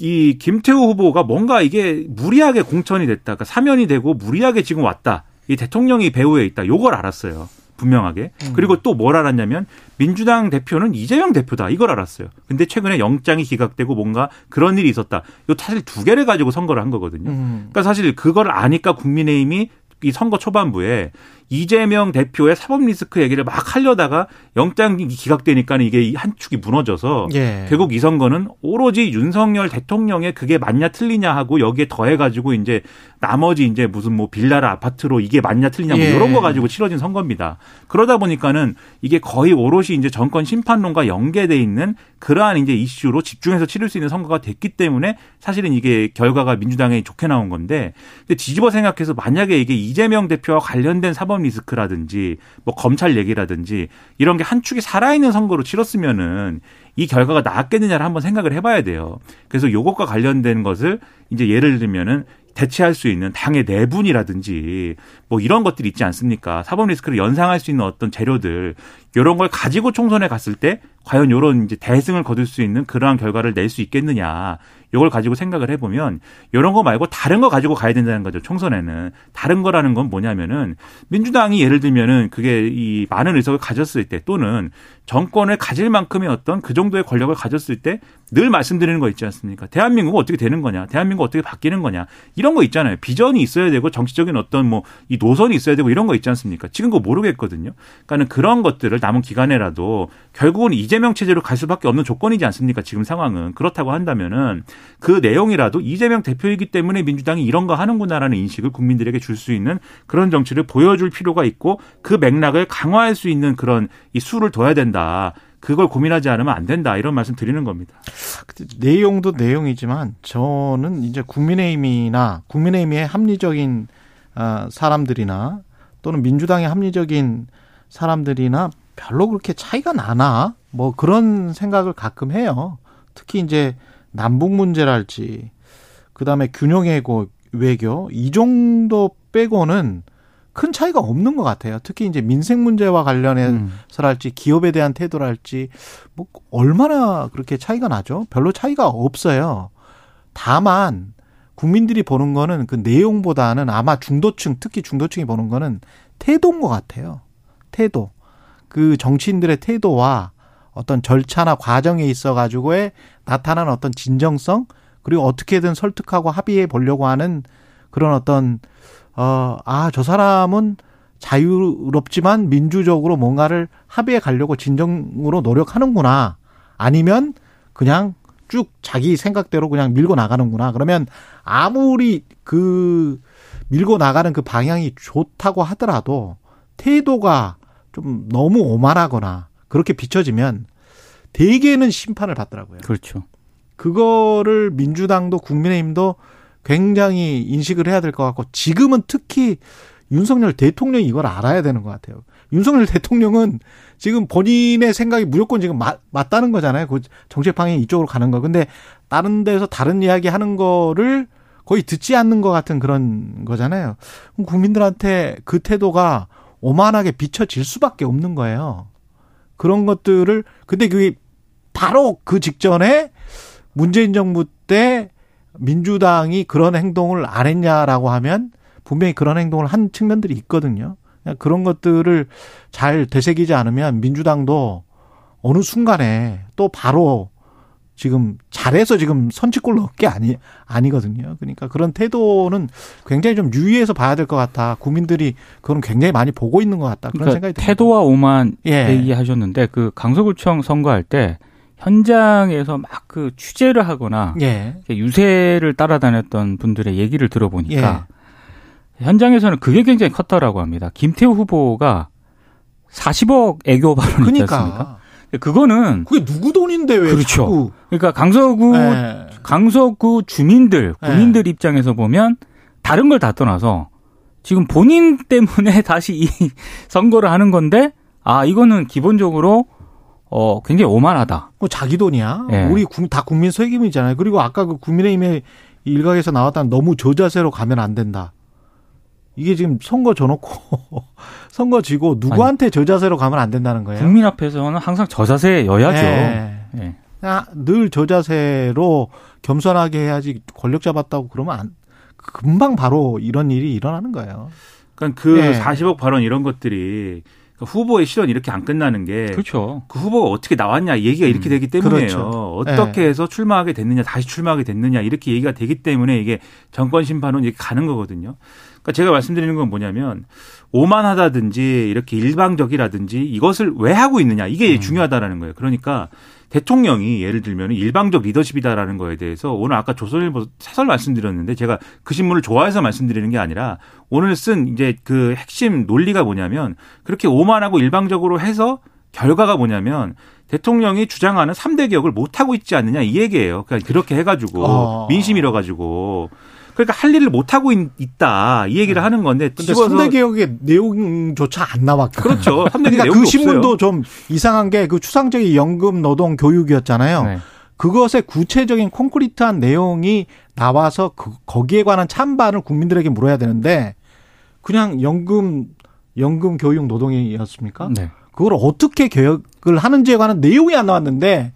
이 김태우 후보가 뭔가 이게 무리하게 공천이 됐다. 그러니까 사면이 되고 무리하게 지금 왔다. 이 대통령이 배후에 있다. 요걸 알았어요. 분명하게. 음. 그리고 또 뭘 알았냐면 민주당 대표는 이재명 대표다. 이걸 알았어요. 근데 최근에 영장이 기각되고 뭔가 그런 일이 있었다. 이 사실 두 개를 가지고 선거를 한 거거든요. 음. 그러니까 사실 그걸 아니까 국민의힘이 이 선거 초반부에 이재명 대표의 사법 리스크 얘기를 막 하려다가 영장이 기각되니까는 이게 한 축이 무너져서 예. 결국 이 선거는 오로지 윤석열 대통령의 그게 맞냐 틀리냐 하고 여기에 더해가지고 이제 나머지 이제 무슨 뭐 빌라라 아파트로 이게 맞냐 틀리냐 뭐 예. 이런 거 가지고 치러진 선거입니다. 그러다 보니까는 이게 거의 오롯이 이제 정권 심판론과 연계돼 있는 그러한 이제 이슈로 집중해서 치를 수 있는 선거가 됐기 때문에 사실은 이게 결과가 민주당에 좋게 나온 건데 뒤집어 생각해서 만약에 이게 이재명 대표와 관련된 사법 리스크라든지 뭐 검찰 얘기라든지 이런 게 한 축이 살아있는 선거로 치렀으면은 이 결과가 나았겠느냐를 한번 생각을 해봐야 돼요. 그래서 요것과 관련된 것을 이제 예를 들면은 대체할 수 있는 당의 내분이라든지 뭐 이런 것들이 있지 않습니까? 사법 리스크를 연상할 수 있는 어떤 재료들 이런 걸 가지고 총선에 갔을 때 과연 이런 이제 대승을 거둘 수 있는 그러한 결과를 낼 수 있겠느냐. 이걸 가지고 생각을 해보면 이런 거 말고 다른 거 가지고 가야 된다는 거죠 총선에는 다른 거라는 건 뭐냐면은 민주당이 예를 들면은 그게 이 많은 의석을 가졌을 때 또는 정권을 가질 만큼의 어떤 그 정도의 권력을 가졌을 때 늘 말씀드리는 거 있지 않습니까? 대한민국은 어떻게 되는 거냐? 대한민국 어떻게 바뀌는 거냐? 이런 거 있잖아요. 비전이 있어야 되고 정치적인 어떤 뭐 이 노선이 있어야 되고 이런 거 있지 않습니까? 지금 그거 모르겠거든요. 그러니까는 그런 것들을 남은 기간에라도 결국은 이재명 체제로 갈 수밖에 없는 조건이지 않습니까? 지금 상황은 그렇다고 한다면은 그 내용이라도 이재명 대표이기 때문에 민주당이 이런 거 하는구나라는 인식을 국민들에게 줄 수 있는 그런 정치를 보여줄 필요가 있고 그 맥락을 강화할 수 있는 그런 이 수를 둬야 된다. 그걸 고민하지 않으면 안 된다. 이런 말씀 드리는 겁니다. 내용도 내용이지만 저는 이제 국민의힘이나 국민의힘의 합리적인 아, 사람들이나 또는 민주당의 합리적인 사람들이나 별로 그렇게 차이가 나나 뭐 그런 생각을 가끔 해요. 특히 이제 남북 문제랄지 그다음에 균형 외교 외교 이 정도 빼고는 큰 차이가 없는 것 같아요. 특히 이제 민생 문제와 관련해서랄지 기업에 대한 태도랄지 뭐 얼마나 그렇게 차이가 나죠? 별로 차이가 없어요. 다만 국민들이 보는 거는 그 내용보다는 아마 중도층 특히 중도층이 보는 거는 태도인 것 같아요. 태도. 그 정치인들의 태도와 어떤 절차나 과정에 있어 가지고의 나타난 어떤 진정성 그리고 어떻게든 설득하고 합의해 보려고 하는 그런 어떤 어, 아, 저 사람은 자유롭지만 민주적으로 뭔가를 합의해 가려고 진정으로 노력하는구나. 아니면 그냥 쭉 자기 생각대로 그냥 밀고 나가는구나. 그러면 아무리 그 밀고 나가는 그 방향이 좋다고 하더라도 태도가 좀 너무 오만하거나 그렇게 비춰지면 대개는 심판을 받더라고요. 그렇죠. 그거를 민주당도 국민의힘도 굉장히 인식을 해야 될 것 같고 지금은 특히 윤석열 대통령이 이걸 알아야 되는 것 같아요. 윤석열 대통령은 지금 본인의 생각이 무조건 지금 맞, 맞다는 거잖아요. 그 정책 방향이 이쪽으로 가는 거. 근데 다른 데서 다른 이야기 하는 거를 거의 듣지 않는 것 같은 그런 거잖아요. 국민들한테 그 태도가 오만하게 비춰질 수밖에 없는 거예요. 그런 것들을 근데 그게 바로 그 직전에 문재인 정부 때 민주당이 그런 행동을 안 했냐라고 하면 분명히 그런 행동을 한 측면들이 있거든요. 그런 것들을 잘 되새기지 않으면 민주당도 어느 순간에 또 바로 지금 잘해서 지금 선취골 넣을 게 아니 아니거든요. 그러니까 그런 태도는 굉장히 좀 유의해서 봐야 될 것 같아. 국민들이 그건 굉장히 많이 보고 있는 것 같다. 그런 그러니까 생각이 듭니다. 태도와 오만 예. 얘기하셨는데 그 강서구청 선거할 때 현장에서 막 그 취재를 하거나 예. 유세를 따라다녔던 분들의 얘기를 들어보니까 예. 현장에서는 그게 굉장히 컸다라고 합니다. 김태우 후보가 40억 애교 발언 있지 않습니까? 그러니까 그거는 그게 누구 돈인데 왜 그렇죠. 자꾸 그러니까 강서구 예. 강서구 주민들 국민들 입장에서 보면 다른 걸 다 떠나서 지금 본인 때문에 다시 이 선거를 하는 건데 아 이거는 기본적으로 어 굉장히 오만하다. 뭐 자기 돈이야. 예. 우리 국- 다 국민 세금이잖아요. 그리고 아까 그 국민의힘의 일각에서 나왔던 너무 저자세로 가면 안 된다. 이게 지금 선거 줘놓고 선거 지고 누구한테 저자세로 가면 안 된다는 거예요. 국민 앞에서는 항상 저자세여야죠. 예. 예. 그냥 늘 저자세로 겸손하게 해야지 권력 잡았다고 그러면 안 금방 바로 이런 일이 일어나는 거예요. 그러니까 그 예. 40억 발언 이런 것들이 그러니까 후보의 실현 이렇게 안 끝나는 게 그렇죠. 그 후보가 어떻게 나왔냐 얘기가 이렇게 되기 때문이에요. 그렇죠. 어떻게 해서 출마하게 됐느냐, 다시 출마하게 됐느냐 이렇게 얘기가 되기 때문에 이게 정권 심판은 이렇게 가는 거거든요. 그러니까 제가 말씀드리는 건 뭐냐면 오만하다든지 이렇게 일방적이라든지 이것을 왜 하고 있느냐 이게 중요하다라는 거예요. 그러니까 대통령이 예를 들면 일방적 리더십이다라는 거에 대해서 오늘 아까 조선일보 사설 말씀드렸는데 제가 그 신문을 좋아해서 말씀드리는 게 아니라 오늘 쓴 이제 그 핵심 논리가 뭐냐면 그렇게 오만하고 일방적으로 해서 결과가 뭐냐면 대통령이 주장하는 3대 개혁을 못 하고 있지 않느냐 이 얘기예요. 그러니까 그렇게 해가지고 어. 민심 잃어가지고 그러니까 할 일을 못 하고 있다 이 얘기를 하는 건데 근데 집어서 선대 개혁의 내용조차 안 나왔거든요. 그렇죠. 3대 그러니까 그 신문도 없어요. 좀 이상한 게 그 추상적인 연금 노동 교육이었잖아요. 네. 그것의 구체적인 콘크리트한 내용이 나와서 그, 거기에 관한 찬반을 국민들에게 물어야 되는데 그냥 연금 연금 교육 노동이었습니까? 네. 그걸 어떻게 개혁을 하는지에 관한 내용이 안 나왔는데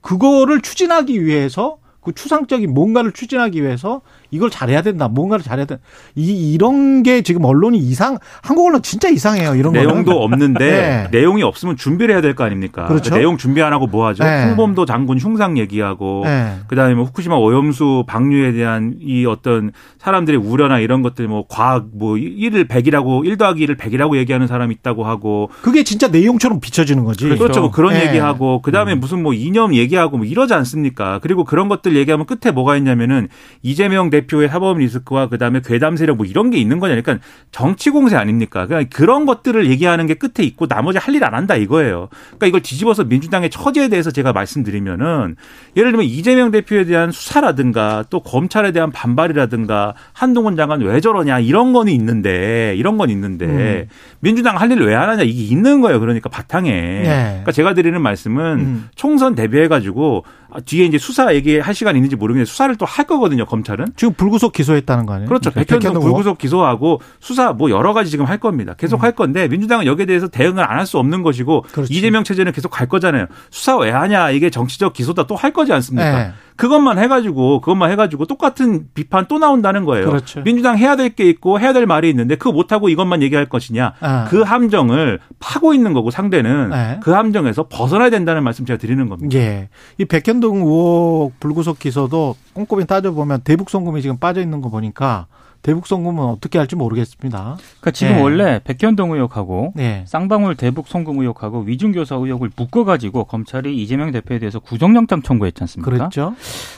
그거를 추진하기 위해서 그 추상적인 뭔가를 추진하기 위해서 이걸 잘해야 된다. 뭔가를 잘해야 된다. 이 이런 게 지금 언론이 이상 한국 언론 진짜 이상해요. 이런 내용도 거는. 없는데 네. 내용이 없으면 준비를 해야 될 거 아닙니까? 그렇죠. 그러니까 내용 준비 안 하고 뭐 하죠? 네. 홍범도 장군 흉상 얘기하고 네. 그다음에 뭐 후쿠시마 오염수 방류에 대한 이 어떤 사람들의 우려나 이런 것들 뭐 과학 뭐 1을 100이라고 1 더하기 1을 100이라고 얘기하는 사람이 있다고 하고 그게 진짜 내용처럼 비춰지는 거지. 그렇죠. 뭐 그런 네. 얘기하고 그다음에 무슨 뭐 이념 얘기하고 뭐 이러지 않습니까? 그리고 그런 것들 얘기하면 끝에 뭐가 있냐면은 이재명 대 표의 사법 리스크와 그다음에 괴담 세력 뭐 이런 게 있는 거냐. 그러니까 정치 공세 아닙니까? 그러니까 그런 것들을 얘기하는 게 끝에 있고 나머지 할 일 안 한다 이거예요. 그러니까 이걸 뒤집어서 민주당의 처지에 대해서 제가 말씀드리면은 예를 들면 이재명 대표에 대한 수사라든가 또 검찰에 대한 반발이라든가 한동훈 장관 왜 저러냐 이런 거는 있는데 이런 건 있는데 음. 민주당 할 일 왜 안 하냐 이게 있는 거예요. 그러니까 바탕에. 네. 그러니까 제가 드리는 말씀은 음. 총선 대비해 가지고 뒤에 이제 수사 얘기할 시간 있는지 모르겠는데 수사를 또 할 거거든요. 검찰은. 지금 불구속 기소했다는 거 아니에요? 그렇죠. 백현동 백현동 의원? 불구속 기소하고 수사 뭐 여러 가지 지금 할 겁니다. 계속 음. 할 건데 민주당은 여기에 대해서 대응을 안 할 수 없는 것이고 그렇지. 이재명 체제는 계속 갈 거잖아요. 수사 왜 하냐 이게 정치적 기소다 또 할 거지 않습니까? 네. 그것만 해가지고 그것만 해가지고 똑같은 비판 또 나온다는 거예요. 그렇죠. 민주당 해야 될 게 있고 해야 될 말이 있는데 그거 못 하고 이것만 얘기할 것이냐? 아. 그 함정을 파고 있는 거고 상대는 네. 그 함정에서 벗어나야 된다는 말씀 제가 드리는 겁니다. 예. 이 백현동 의혹 불구속 기소도 꼼꼼히 따져보면 대북 송금이 지금 빠져 있는 거 보니까 대북 송금은 어떻게 할지 모르겠습니다. 그러니까 지금 예. 원래 백현동 의혹하고 네. 쌍방울 대북 송금 의혹하고 위중교사 의혹을 묶어가지고 검찰이 이재명 대표에 대해서 구속영장 청구했지 않습니까? 그랬죠.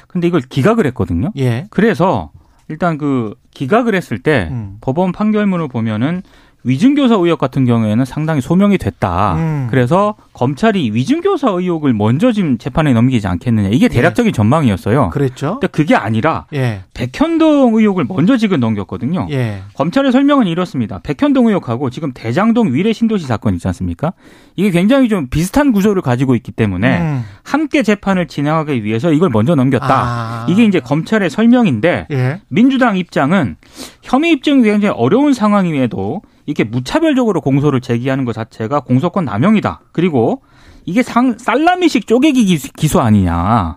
근데 이걸 기각을 했거든요. 예. 그래서 일단 그 기각을 했을 때 음. 법원 판결문을 보면은 위증교사 의혹 같은 경우에는 상당히 소명이 됐다. 음. 그래서 검찰이 위증교사 의혹을 먼저 지금 재판에 넘기지 않겠느냐. 이게 대략적인 전망이었어요. 그랬죠. 근데 그게 아니라 예. 백현동 의혹을 먼저 지금 넘겼거든요. 예. 검찰의 설명은 이렇습니다. 백현동 의혹하고 지금 대장동 위례 신도시 사건 있지 않습니까? 이게 굉장히 좀 비슷한 구조를 가지고 있기 때문에 음. 함께 재판을 진행하기 위해서 이걸 먼저 넘겼다. 아. 이게 이제 검찰의 설명인데 예. 민주당 입장은 혐의 입증이 굉장히 어려운 상황임에도 이렇게 무차별적으로 공소를 제기하는 것 자체가 공소권 남용이다. 그리고 이게 상, 살라미식 쪼개기 기수, 기소 아니냐.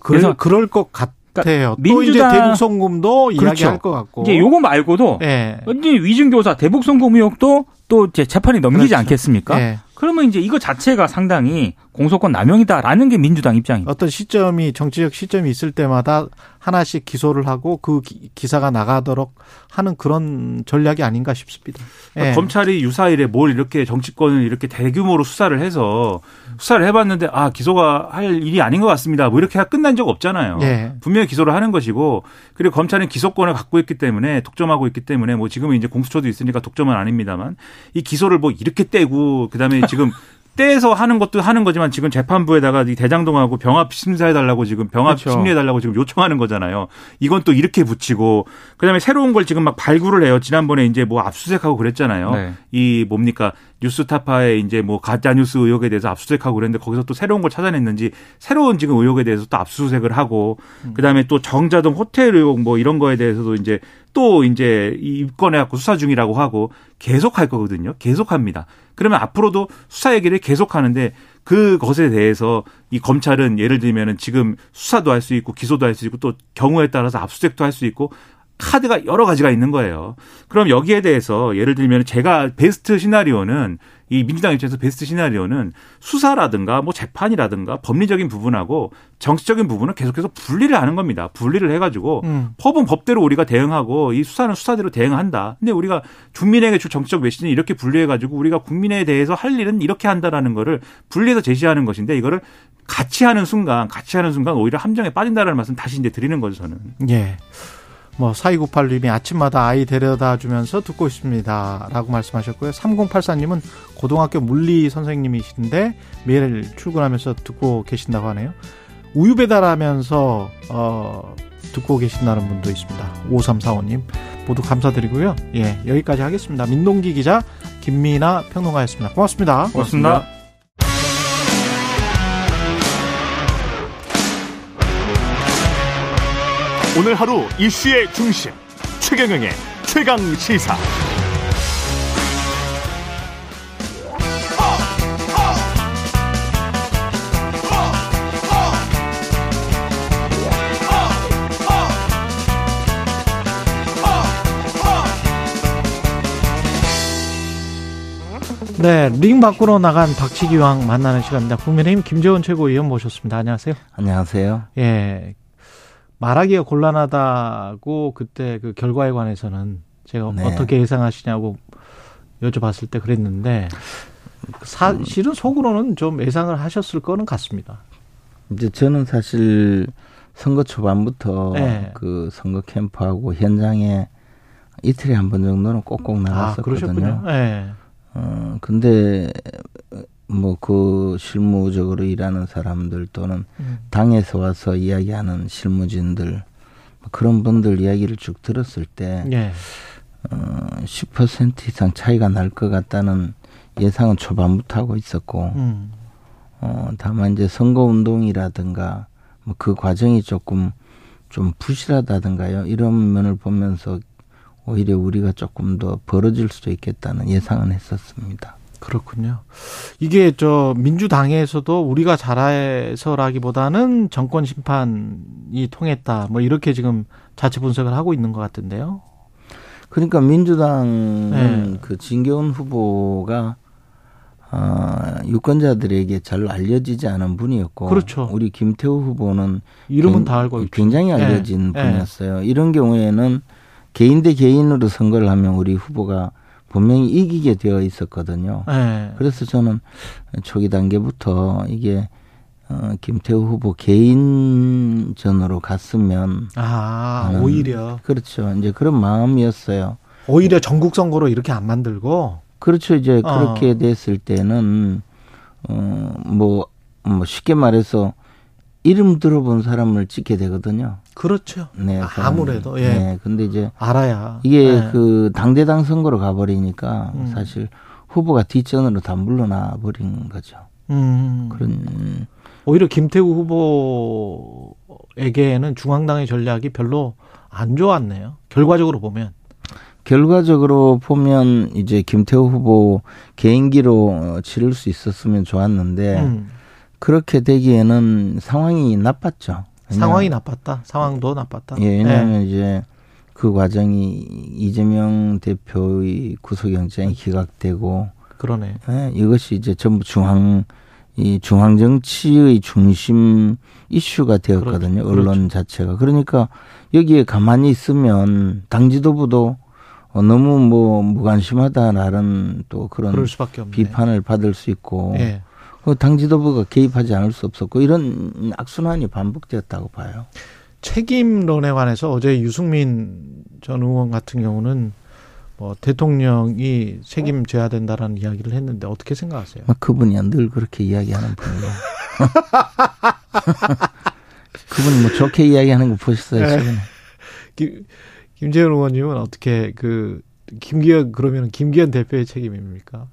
그래서 그럴 것 같아요. 또 이제 민주당- 대북 송금도 그렇죠. 이야기할 것 같고. 이제 요거 말고도 예. 이제 위증교사 대북 송금 의혹도 또 이제 재판이 넘기지 그렇죠. 않겠습니까? 예. 그러면 이제 이거 자체가 상당히 공소권 남용이다라는 게 민주당 입장입니다. 어떤 시점이 정치적 시점이 있을 때마다 하나씩 기소를 하고 그 기- 기사가 나가도록 하는 그런 전략이 아닌가 싶습니다. 그러니까 예. 검찰이 유사일에 뭘 이렇게 정치권을 이렇게 대규모로 수사를 해서 수사를 해봤는데 아 기소가 할 일이 아닌 것 같습니다. 뭐 이렇게 끝난 적 없잖아요. 예. 분명히 기소를 하는 것이고 그리고 검찰은 기소권을 갖고 있기 때문에 독점하고 있기 때문에 뭐 지금은 이제 공수처도 있으니까 독점은 아닙니다만 이 기소를 뭐 이렇게 떼고 그다음에 지금 떼서 하는 것도 하는 거지만 지금 재판부에다가 이 대장동하고 병합 심사해 달라고 지금 병합 그렇죠. 심리해 달라고 지금 요청하는 거잖아요. 이건 또 이렇게 붙이고 그다음에 새로운 걸 지금 막 발굴을 해요. 지난번에 이제 뭐 압수수색하고 그랬잖아요. 네. 이 뭡니까 뉴스타파의 이제 뭐 가짜 뉴스 의혹에 대해서 압수수색하고 그랬는데 거기서 또 새로운 걸 찾아냈는지 새로운 지금 의혹에 대해서 또 압수수색을 하고 그다음에 또 정자동 호텔 의혹 뭐 이런 거에 대해서도 이제 또 이제 입건해 갖고 수사 중이라고 하고 계속 할 거거든요. 계속 합니다. 그러면 앞으로도 수사 얘기를 계속 하는데 그것에 대해서 이 검찰은 예를 들면은 지금 수사도 할 수 있고 기소도 할 수 있고 또 경우에 따라서 압수수색도 할 수 있고 카드가 여러 가지가 있는 거예요. 그럼 여기에 대해서 예를 들면 제가 베스트 시나리오는 이 민주당 입장에서 베스트 시나리오는 수사라든가 뭐 재판이라든가 법리적인 부분하고 정치적인 부분은 계속해서 분리를 하는 겁니다. 분리를 해가지고 음. 법은 법대로 우리가 대응하고 이 수사는 수사대로 대응한다. 근데 우리가 국민에게 줄 정치적 메시지는 이렇게 분리해가지고 우리가 국민에 대해서 할 일은 이렇게 한다라는 거를 분리해서 제시하는 것인데 이거를 같이 하는 순간, 같이 하는 순간 오히려 함정에 빠진다라는 말씀 다시 이제 드리는 거죠 저는. 예. 뭐 4298님이 아침마다 아이 데려다 주면서 듣고 있습니다. 라고 말씀하셨고요. 3084님은 고등학교 물리 선생님이신데 매일 출근하면서 듣고 계신다고 하네요. 우유 배달하면서 어 듣고 계신다는 분도 있습니다. 5345님 모두 감사드리고요. 예, 여기까지 하겠습니다. 민동기 기자 김미나 평론가였습니다. 고맙습니다. 고맙습니다. 오늘 하루 이슈의 중심 최경영의 최강 시사. 네, 링 밖으로 나간 박치기왕 만나는 시간입니다. 국민의힘 김재원 최고위원 모셨습니다. 안녕하세요. 안녕하세요. 예, 말하기가 곤란하다고 그때 그 결과에 관해서는 제가 네. 어떻게 예상하시냐고 여쭤봤을 때 그랬는데 사실은 속으로는 좀 예상을 하셨을 거는 같습니다. 이제 저는 사실 선거 초반부터 네. 그 선거 캠프하고 현장에 이틀에 한 번 정도는 꼭꼭 아, 나갔었거든요. 그러셨군요. 예. 어, 근데 뭐 그 실무적으로 일하는 사람들 또는 음. 당에서 와서 이야기하는 실무진들 뭐 그런 분들 이야기를 쭉 들었을 때 예. 어, 10% 이상 차이가 날 것 같다는 예상은 초반부터 하고 있었고 음. 어, 다만 이제 선거 운동이라든가 뭐 그 과정이 조금 좀 부실하다든가요. 이런 면을 보면서 오히려 우리가 조금 더 벌어질 수도 있겠다는 예상은 했었습니다. 그렇군요. 이게 저 민주당에서도 우리가 잘해서라기보다는 정권 심판이 통했다. 뭐 이렇게 지금 자체 분석을 하고 있는 것 같은데요. 그러니까 민주당은 네. 그 진경훈 후보가 어, 유권자들에게 잘 알려지지 않은 분이었고 그렇죠. 우리 김태우 후보는 이름은 굉- 다 알고 있죠. 굉장히 예, 알려진 예. 분이었어요. 이런 경우에는 개인 대 개인으로 선거를 하면 우리 후보가 분명히 이기게 되어 있었거든요. 예. 그래서 저는 초기 단계부터 이게 어, 김태우 후보 개인전으로 갔으면 아, 오히려 그렇죠. 이제 그런 마음이었어요. 오히려 전국 선거로 이렇게 안 만들고 그렇죠. 이제 어. 그렇게 됐을 때는 어뭐 뭐 쉽게 말해서 이름 들어본 사람을 찍게 되거든요. 그렇죠. 네, 아무래도, 예. 네, 근데 이제 알아야 이게 예. 그 당대당 선거로 가버리니까 음. 사실 후보가 뒷전으로 다 물러나 버린 거죠. 음, 그런 오히려 김태우 후보에게는 중앙당의 전략이 별로 안 좋았네요. 결과적으로 보면 결과적으로 보면 이제 김태우 후보 개인기로 어, 치를 수 있었으면 좋았는데 음, 그렇게 되기에는 상황이 나빴죠. 상황이 나빴다. 상황도 나빴다. 예, 왜냐하면 이제 그 과정이 이재명 대표의 구속영장이 기각되고 그러네. 예, 이것이 이제 전부 중앙 이 중앙 정치의 중심 이슈가 되었거든요. 그렇죠. 언론 자체가. 그러니까 여기에 가만히 있으면 당 지도부도 어, 너무 뭐 무관심하다라는 또 그런. 비판을 받을 수 있고 예. 그당 지도부가 개입하지 않을 수 없었고 이런 악순환이 반복되었다고 봐요. 책임론에 관해서 어제 유승민 전 의원 같은 경우는 뭐 대통령이 책임져야 된다라는 이야기를 했는데 어떻게 생각하세요? 막 그분이 늘 그렇게 이야기하는 분이에요. 그분이 뭐 좋게 이야기하는 거 보셨어요, 네. 최근에? 김, 김재현 의원님은 어떻게 그 김기현 그러면 김기현 대표의 책임입니까?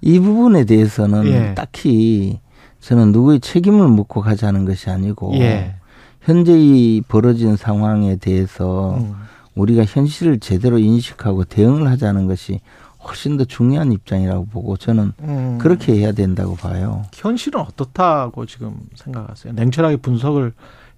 이 부분에 대해서는 예. 딱히 저는 누구의 책임을 묻고 가자는 것이 아니고 예. 현재 이 벌어진 상황에 대해서 음. 우리가 현실을 제대로 인식하고 대응을 하자는 것이 훨씬 더 중요한 입장이라고 보고 저는 음. 그렇게 해야 된다고 봐요. 현실은 어떻다고 지금 생각하세요? 냉철하게 분석을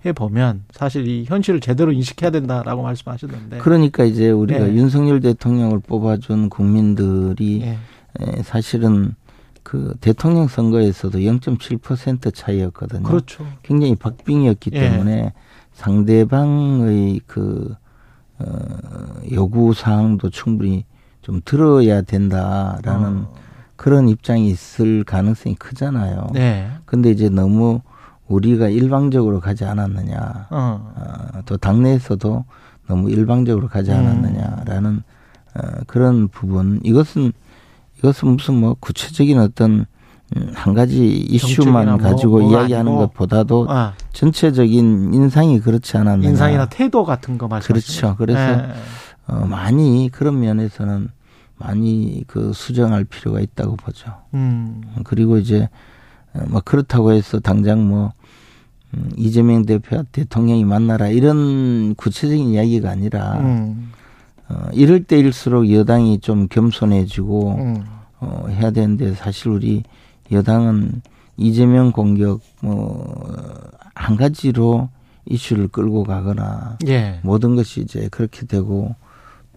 해 보면 사실 이 현실을 제대로 인식해야 된다라고 말씀하셨는데. 그러니까 이제 우리가 예. 윤석열 대통령을 뽑아준 국민들이 예. 에, 사실은 그 대통령 선거에서도 0.7% 차이였거든요. 그렇죠. 굉장히 박빙이었기 예. 때문에 상대방의 그 어, 요구 사항도 충분히 좀 들어야 된다라는 어. 그런 입장이 있을 가능성이 크잖아요. 네. 근데 이제 너무 우리가 일방적으로 가지 않았느냐. 어. 어, 또 당내에서도 너무 일방적으로 가지 음. 않았느냐라는 어, 그런 부분. 이것은 이것은 무슨 뭐 구체적인 어떤 음, 한 가지 이슈만 뭐, 가지고 이야기하는. 것보다도 아, 전체적인 인상이 그렇지 않았느냐. 인상이나 태도 같은 거 말씀하시죠. 그렇죠. 그래서 어, 많이 그런 면에서는 많이 그 수정할 필요가 있다고 보죠. 음. 그리고 이제 어, 뭐 그렇다고 해서 당장 뭐 음, 이재명 대표와 대통령이 만나라 이런 구체적인 이야기가 아니라 음. 어, 이럴 때일수록 여당이 좀 겸손해지고 음. 어, 해야 되는데 사실 우리 여당은 이재명 공격 뭐한 가지로 이슈를 끌고 가거나 예. 모든 것이 이제 그렇게 되고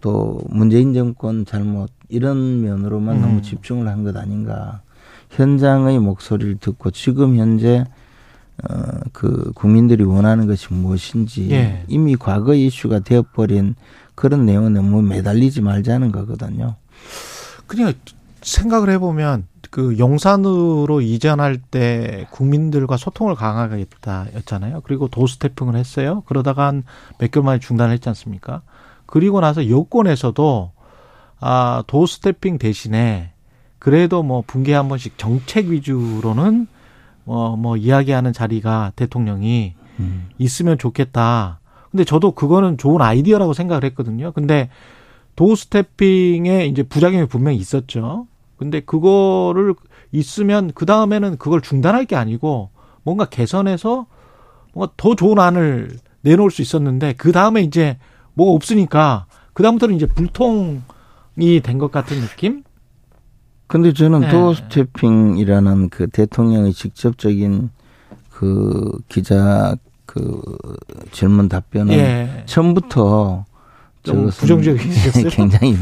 또 문재인 정권 잘못 이런 면으로만 음. 너무 집중을 한 것 아닌가. 현장의 목소리를 듣고 지금 현재 어, 그 국민들이 원하는 것이 무엇인지 예. 이미 과거의 이슈가 되어버린 그런 내용에 너무 매달리지 말자는 거거든요. 그냥 생각을 해보면 그 용산으로 이전할 때 국민들과 소통을 강화하겠다였잖아요. 그리고 도스태핑을 했어요. 그러다가 한 몇 개월 만에 중단을 했지 않습니까? 그리고 나서 여권에서도 아 도스태핑 대신에 그래도 뭐 분기에 한 번씩 정책 위주로는 뭐, 뭐 이야기하는 자리가 대통령이 음. 있으면 좋겠다. 근데 저도 그거는 좋은 아이디어라고 생각을 했거든요. 근데 도스태핑에 이제 부작용이 분명히 있었죠. 근데 그거를 있으면 그 다음에는 그걸 중단할 게 아니고 뭔가 개선해서 뭔가 더 좋은 안을 내놓을 수 있었는데 그 다음에 이제 뭐가 없으니까 그 다음부터는 이제 불통이 된 것 같은 느낌? 근데 저는 네. 도스태핑이라는 그 대통령의 직접적인 그 기자 그 질문 답변은 예. 처음부터 부정적이셨어요? 굉장히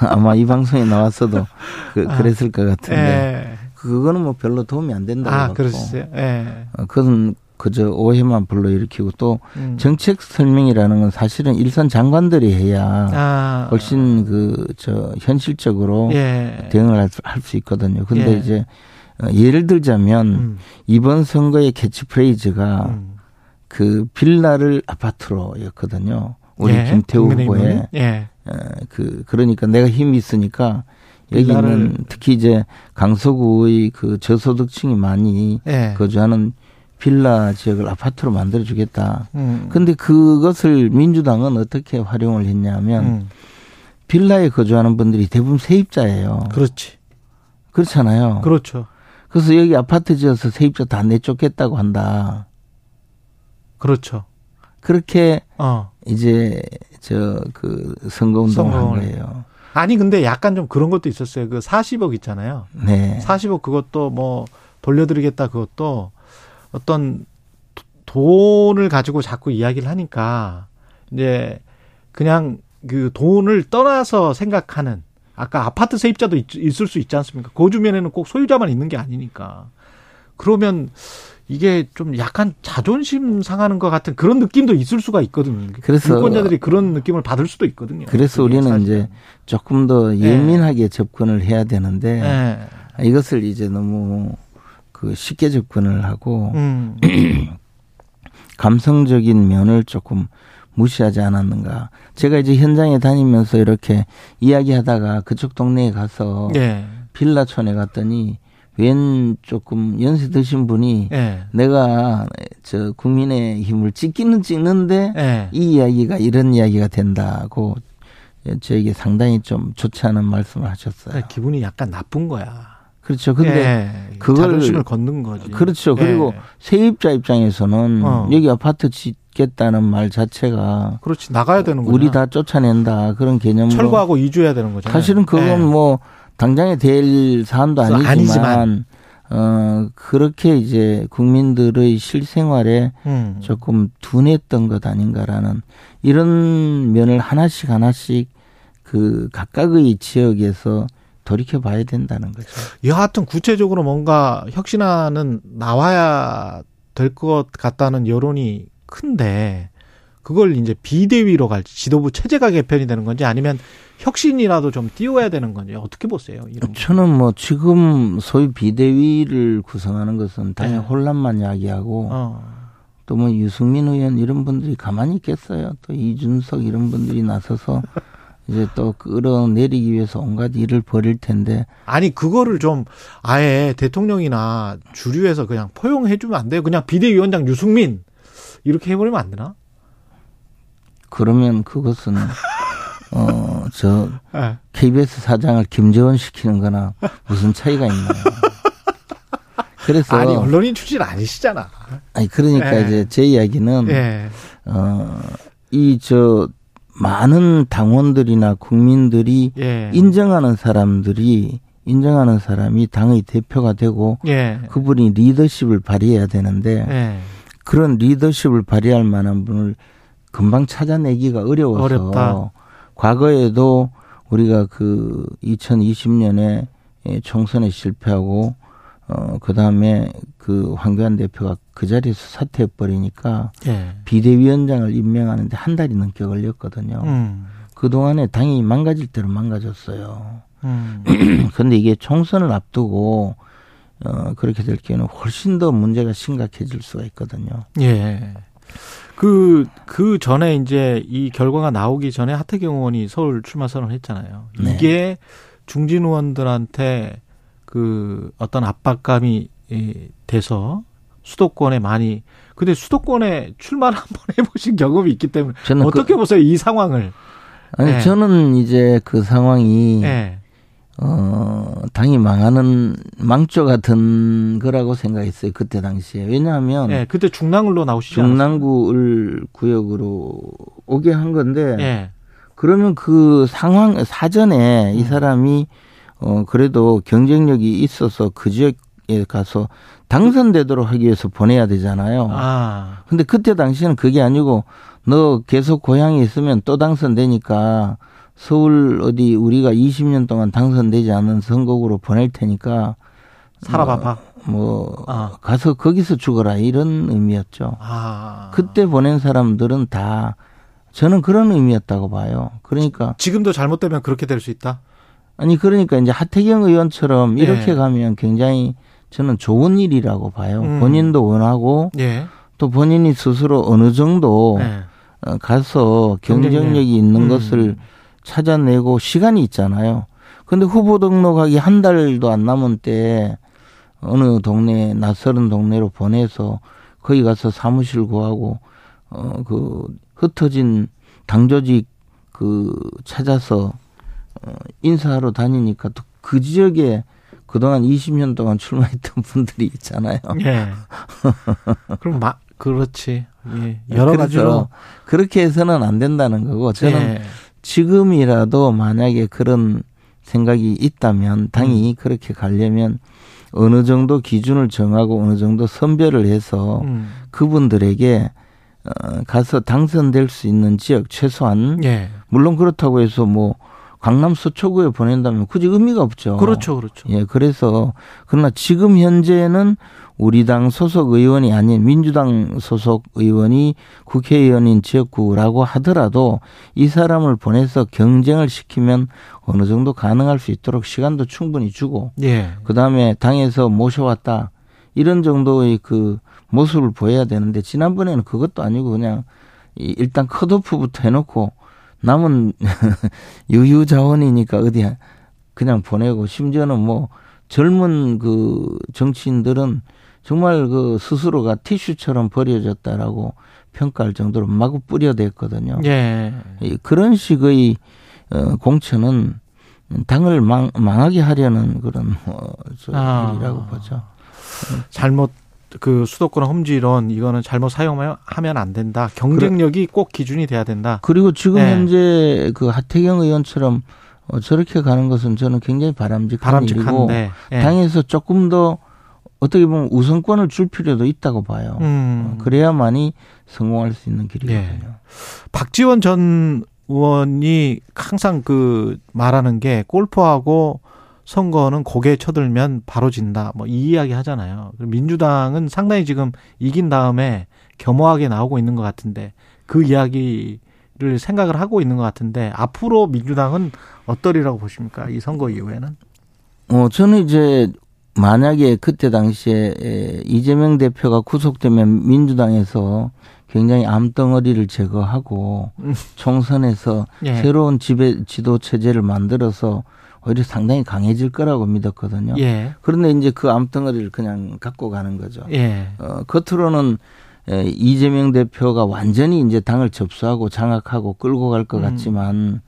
아마 이 방송에 나왔어도 그, 아. 그랬을 것 같은데 예. 그거는 뭐 별로 도움이 안 된다고 아, 그러셨어요? 예. 어, 그건 그저 오해만 불러일으키고 또 음. 정책 설명이라는 건 사실은 일선 장관들이 해야 아. 훨씬 그 저 현실적으로 예. 대응을 할 수 있거든요. 근데 예. 이제 어, 예를 들자면 음. 이번 선거의 캐치프레이즈가 음. 그 빌라를 아파트로였거든요. 우리 예. 김태우? 후보의 예. 어, 그 그러니까 내가 힘이 있으니까 여기는 특히 이제 강서구의 그 저소득층이 많이 예. 거주하는 빌라 지역을 아파트로 만들어 주겠다. 음. 근데 그것을 민주당은 어떻게 활용을 했냐면 음. 빌라에 거주하는 분들이 대부분 세입자예요. 그렇지. 그렇잖아요. 그렇죠. 그래서 여기 아파트 지어서 세입자 다 내쫓겠다고 한다. 그렇죠. 그렇게 어. 이제 저 그 선거 운동을 한 선거를. 거예요. 아니 근데 약간 좀 그런 것도 있었어요. 그 40억 있잖아요. 네. 40억 그것도 뭐 돌려드리겠다 그것도 어떤 도- 돈을 가지고 자꾸 이야기를 하니까 이제 그냥 그 돈을 떠나서 생각하는 아까 아파트 세입자도 있, 있을 수 있지 않습니까? 그 주변에는 꼭 소유자만 있는 게 아니니까. 그러면 이게 좀 약간 자존심 상하는 것 같은 그런 느낌도 있을 수가 있거든요. 그래서- 유권자들이 그런 느낌을 받을 수도 있거든요. 그래서 우리는 사실은. 이제 조금 더 예민하게 접근을 해야 되는데 예. 이것을 이제 너무 그 쉽게 접근을 하고 음. 감성적인 면을 조금 무시하지 않았는가. 제가 이제 현장에 다니면서 이렇게 이야기하다가 그쪽 동네에 가서 예. 빌라촌에 갔더니 웬 조금 연세 드신 분이 예. 내가 저 국민의 힘을 찍기는 찍는데 예. 이 이야기가 이런 이야기가 된다고 저에게 상당히 좀 좋지 않은 말씀을 하셨어요. 그러니까 기분이 약간 나쁜 거야. 그렇죠. 근데 예. 그걸- 자존심을 걷는 거지. 그렇죠. 예. 그리고 세입자 입장에서는 어. 여기 아파트 짓겠다는 말 자체가 그렇지 나가야 되는 거야. 우리 다 쫓아낸다 그런 개념으로 철거하고 이주해야 되는 거잖아요. 사실은 그건 예. 뭐 당장에 될 사안도 아니지만, 아니지만. 어 그렇게 이제 국민들의 실생활에 음. 조금 둔했던 것 아닌가라는 이런 면을 하나씩 하나씩 그 각각의 지역에서 돌이켜 봐야 된다는 거죠. 여하튼 구체적으로 뭔가 혁신안은 나와야 될 것 같다는 여론이 큰데 그걸 이제 비대위로 갈지 지도부 체제가 개편이 되는 건지 아니면 혁신이라도 좀 띄워야 되는 건지 어떻게 보세요? 이런 거. 저는 뭐 지금 소위 비대위를 구성하는 것은 당연히 네. 혼란만 야기하고 어. 또뭐 유승민 의원 이런 분들이 가만히 있겠어요. 또 이준석 이런 분들이 나서서 이제 또 끌어내리기 위해서 온갖 일을 벌일 텐데 아니 그거를 좀 아예 대통령이나 주류에서 그냥 포용해 주면 안 돼요? 그냥 비대위원장 유승민 이렇게 해버리면 안 되나? 그러면 그것은 어저 예. KBS 사장을 김재원 시키는 거나 무슨 차이가 있나요? 그래서 아니 언론인 출신 아니시잖아. 아니 그러니까 예. 이제 제 이야기는 예. 어이 저 많은 당원들이나 국민들이 예. 인정하는 사람들이 인정하는 사람이 당의 대표가 되고 예. 그분이 리더십을 발휘해야 되는데 예. 그런 리더십을 발휘할 만한 분을 금방 찾아내기가 어려워서 어렵다. 과거에도 우리가 그 2020년에 총선에 실패하고 어 그 다음에 그 황교안 대표가 그 자리에서 사퇴해 버리니까 예. 비대위원장을 임명하는데 한 달이 넘게 걸렸거든요. 음. 그 동안에 당이 망가질 대로 망가졌어요. 음. 그런데 이게 총선을 앞두고 어 그렇게 될 경우는 훨씬 더 문제가 심각해질 수가 있거든요. 예. 그, 그 전에 이제 이 결과가 나오기 전에 하태경 의원이 서울 출마 선언을 했잖아요. 네. 이게 중진 의원들한테 그 어떤 압박감이 이, 돼서 수도권에 많이 근데 수도권에 출마를 한번 해보신 경험이 있기 때문에 저는 그- 어떻게 보세요 이 상황을? 아니 네. 저는 이제 그 상황이 예. 어 당이 망하는 망조 같은 거라고 생각했어요 그때 당시에 왜냐하면 예. 그때 중랑을로 않았어요? 중랑구을 구역으로 오게 한 건데 예. 그러면 그 상황 사전에 이 음. 사람이 어 그래도 경쟁력이 있어서 그 지역에 가서 당선되도록 하기 위해서 보내야 되잖아요. 아. 근데 그때 당시에는 그게 아니고 너 계속 고향에 있으면 또 당선되니까 서울 어디 우리가 20년 동안 당선되지 않은 선거구로 보낼 테니까 살아봐봐. 뭐 아. 가서 거기서 죽어라 이런 의미였죠. 아. 그때 보낸 사람들은 다 저는 그런 의미였다고 봐요. 그러니까 지금도 잘못되면 그렇게 될 수 있다. 아니 그러니까 이제 하태경 의원처럼 이렇게 예. 가면 굉장히 저는 좋은 일이라고 봐요. 음. 본인도 원하고 예. 또 본인이 스스로 어느 정도 예. 어, 가서 경쟁력. 경쟁력이 있는 음. 것을 찾아내고 시간이 있잖아요. 근데 후보 등록하기 한 달도 안 남은 때 어느 동네 낯설은 동네로 보내서 거기 가서 사무실 구하고 어 그 흩어진 당조직 그 찾아서 어 인사하러 다니니까 또 그 지역에 그동안 20년 동안 출마했던 분들이 있잖아요. 예. 그럼 막 그렇지. 예. 여러 그래서 가지로 그렇게 해서는 안 된다는 거고 저는 예. 지금이라도 만약에 그런 생각이 있다면 당이 음. 그렇게 가려면 어느 정도 기준을 정하고 어느 정도 선별을 해서 음. 그분들에게 어, 가서 당선될 수 있는 지역 최소한 예. 물론 그렇다고 해서 뭐 강남 서초구에 보낸다면 굳이 의미가 없죠. 그렇죠, 그렇죠. 예, 그래서 그러나 지금 현재는 우리 당 소속 의원이 아닌 민주당 소속 의원이 국회의원인 지역구라고 하더라도 이 사람을 보내서 경쟁을 시키면 어느 정도 가능할 수 있도록 시간도 충분히 주고 예. 그 다음에 당에서 모셔왔다 이런 정도의 그 모습을 보여야 되는데 지난번에는 그것도 아니고 그냥 이- 일단 컷오프부터 해놓고 남은 유유자원이니까 어디 그냥 보내고 심지어는 뭐 젊은 그 정치인들은 정말 그 스스로가 티슈처럼 버려졌다라고 평가할 정도로 마구 뿌려댔거든요. 예. 이 그런 식의 어, 공천은 당을 망, 망하게 하려는 그런 어, 저 아. 일이라고 보죠. 잘못 그 수도권 험지론 이거는 잘못 사용하면 안 된다. 경쟁력이 꼭 기준이 돼야 된다. 그리고 지금 네. 현재 그 하태경 의원처럼 어, 저렇게 가는 것은 저는 굉장히 바람직한 일이고 바람직한데. 예. 당에서 조금 더 어떻게 보면 우선권을 줄 필요도 있다고 봐요. 음. 어, 그래야만이 성공할 수 있는 길이거든요. 예. 박지원 전 의원이 항상 그 말하는 게 골프하고 선거는 고개 쳐들면 바로 진다. 뭐 이 이야기 하잖아요. 민주당은 상당히 지금 이긴 다음에 겸허하게 나오고 있는 것 같은데 그 이야기를 생각을 하고 있는 것 같은데 앞으로 민주당은 어떠리라고 보십니까? 이 선거 이후에는? 어, 저는 이제 만약에 그때 당시에 에, 이재명 대표가 구속되면 민주당에서 굉장히 암덩어리를 제거하고 음. 총선에서 예. 새로운 지배 지도 체제를 만들어서 오히려 상당히 강해질 거라고 믿었거든요. 예. 그런데 이제 그 암덩어리를 그냥 갖고 가는 거죠. 예. 어, 겉으로는 에, 이재명 대표가 완전히 이제 당을 접수하고 장악하고 끌고 갈것 음. 같지만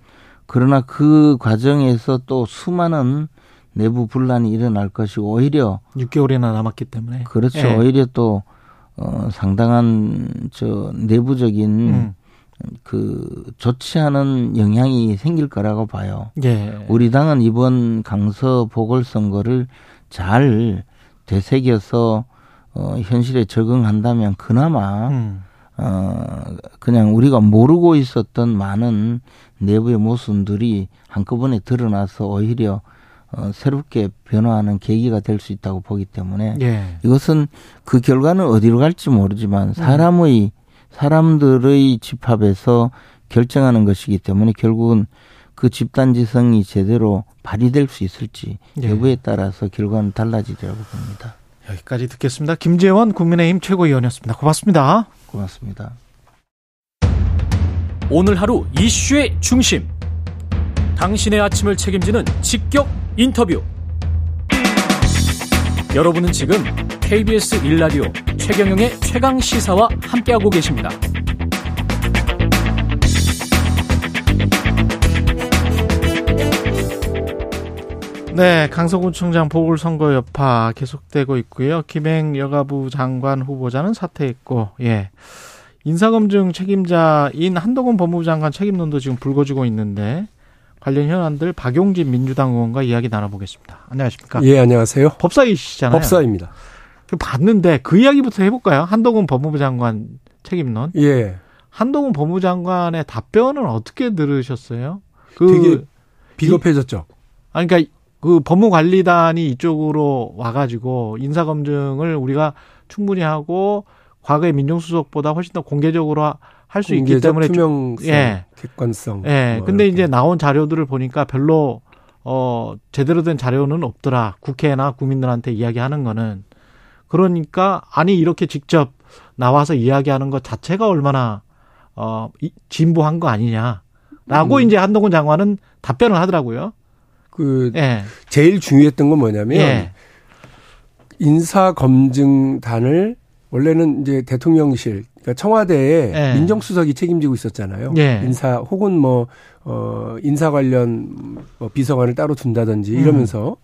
그러나 그 과정에서 또 수많은 내부 분란이 일어날 것이고 오히려 6개월이나 남았기 때문에. 그렇죠. 예. 오히려 또 어, 상당한 저 내부적인 음. 그 좋지 않은 영향이 생길 거라고 봐요. 예. 우리 당은 이번 강서 보궐선거를 잘 되새겨서 어, 현실에 적응한다면 그나마 음. 어 그냥 우리가 모르고 있었던 많은 내부의 모순들이 한꺼번에 드러나서 오히려 어, 새롭게 변화하는 계기가 될 수 있다고 보기 때문에 예. 이것은 그 결과는 어디로 갈지 모르지만 사람의 사람들의 집합에서 결정하는 것이기 때문에 결국은 그 집단 지성이 제대로 발휘될 수 있을지 예. 여부에 따라서 결과는 달라지리라고 봅니다. 여기까지 듣겠습니다. 김재원 국민의힘 최고위원이었습니다. 고맙습니다. 고맙습니다. 오늘 하루 이슈의 중심. 당신의 아침을 책임지는 직격 인터뷰. 여러분은 지금 KBS 1라디오 최경영의 최강 시사와 함께하고 계십니다. 네, 강서구청장 보궐선거 여파 계속되고 있고요. 김행 여가부 장관 후보자는 사퇴했고, 예. 인사검증 책임자인 한동훈 법무부 장관 책임론도 지금 불거지고 있는데, 관련 현안들 박용진 민주당 의원과 이야기 나눠보겠습니다. 안녕하십니까? 예, 안녕하세요. 법사이시잖아요. 법사입니다. 그 봤는데 그 이야기부터 해볼까요? 한동훈 법무부 장관 책임론. 예. 한동훈 법무부 장관의 답변은 어떻게 들으셨어요? 그 되게 비겁해졌죠. 아니, 그러니까 그 법무관리단이 이쪽으로 와가지고 인사검증을 우리가 충분히 하고 과거의 민정수석보다 훨씬 더 공개적으로 할 수 있기 때문에 좀- 투명성, 예. 객관성. 예. 뭐 근데 이렇게. 이제 나온 자료들을 보니까 별로 어 제대로 된 자료는 없더라. 국회나 국민들한테 이야기하는 거는 그러니까 아니 이렇게 직접 나와서 이야기하는 것 자체가 얼마나 어 이- 진보한 거 아니냐라고 음. 이제 한동훈 장관은 답변을 하더라고요. 그 예. 제일 중요했던 건 뭐냐면 예. 인사 검증단을 원래는 이제 대통령실, 그러니까 청와대에 예. 민정수석이 책임지고 있었잖아요. 예. 인사 혹은 뭐 어, 인사 관련 뭐 비서관을 따로 둔다든지 음. 이러면서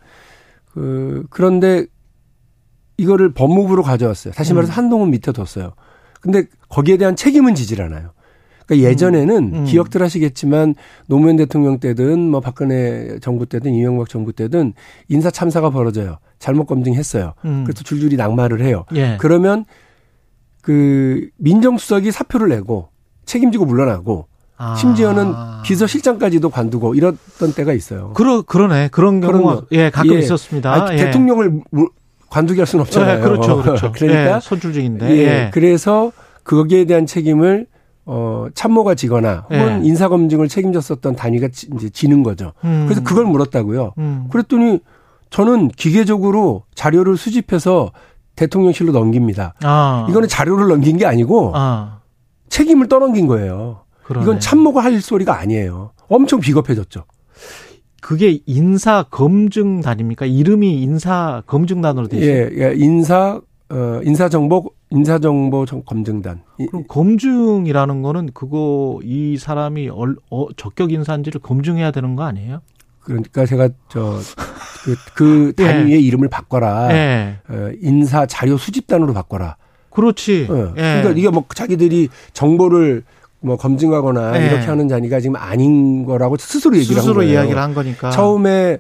그 그런데 이거를 법무부로 가져왔어요. 다시 말해서 음. 한동훈 밑에 뒀어요. 근데 거기에 대한 책임은 지질 않아요. 그러니까 예전에는 음. 기억들 하시겠지만 노무현 대통령 때든 뭐 박근혜 정부 때든 이명박 정부 때든 인사 참사가 벌어져요. 잘못 검증했어요. 음. 그래서 줄줄이 낙마를 해요. 예. 그러면 그 민정수석이 사표를 내고 책임지고 물러나고 아. 심지어는 비서실장까지도 관두고 이랬던 때가 있어요. 그러 그러네 그런 경우가 그럼요. 예 가끔 예. 있었습니다. 아니, 예. 대통령을 물- 관두게 할 수는 없잖아요. 예, 그렇죠, 그렇죠. 그러니까 예, 선출직인데. 예, 예. 그래서 거기에 대한 책임을 어 참모가 지거나 혹은 예. 인사 검증을 책임졌었던 단위가 지, 이제 지는 거죠. 음. 그래서 그걸 물었다고요. 음. 그랬더니 저는 기계적으로 자료를 수집해서 대통령실로 넘깁니다. 아. 이거는 자료를 넘긴 게 아니고 아. 책임을 떠넘긴 거예요. 그러네. 이건 참모가 할 소리가 아니에요. 엄청 비겁해졌죠. 그게 인사 검증단입니까? 이름이 인사 검증단으로 돼 있어요. 예, 예, 인사 어 인사 정보 인사 정보 정- 검증단. 이- 그럼 검증이라는 거는 그거 이 사람이 얼, 어, 적격 인사인지를 검증해야 되는 거 아니에요? 그러니까 제가 저그 그 예. 단위의 이름을 바꿔라. 예. 어, 인사 자료 수집단으로 바꿔라. 그렇지. 어. 예. 그러니까 이게 뭐 자기들이 정보를 뭐 검증하거나 예. 이렇게 하는 자리가 지금 아닌 거라고 스스로 얘기를 한 스스로 거예요. 이야기를 한 거니까. 처음에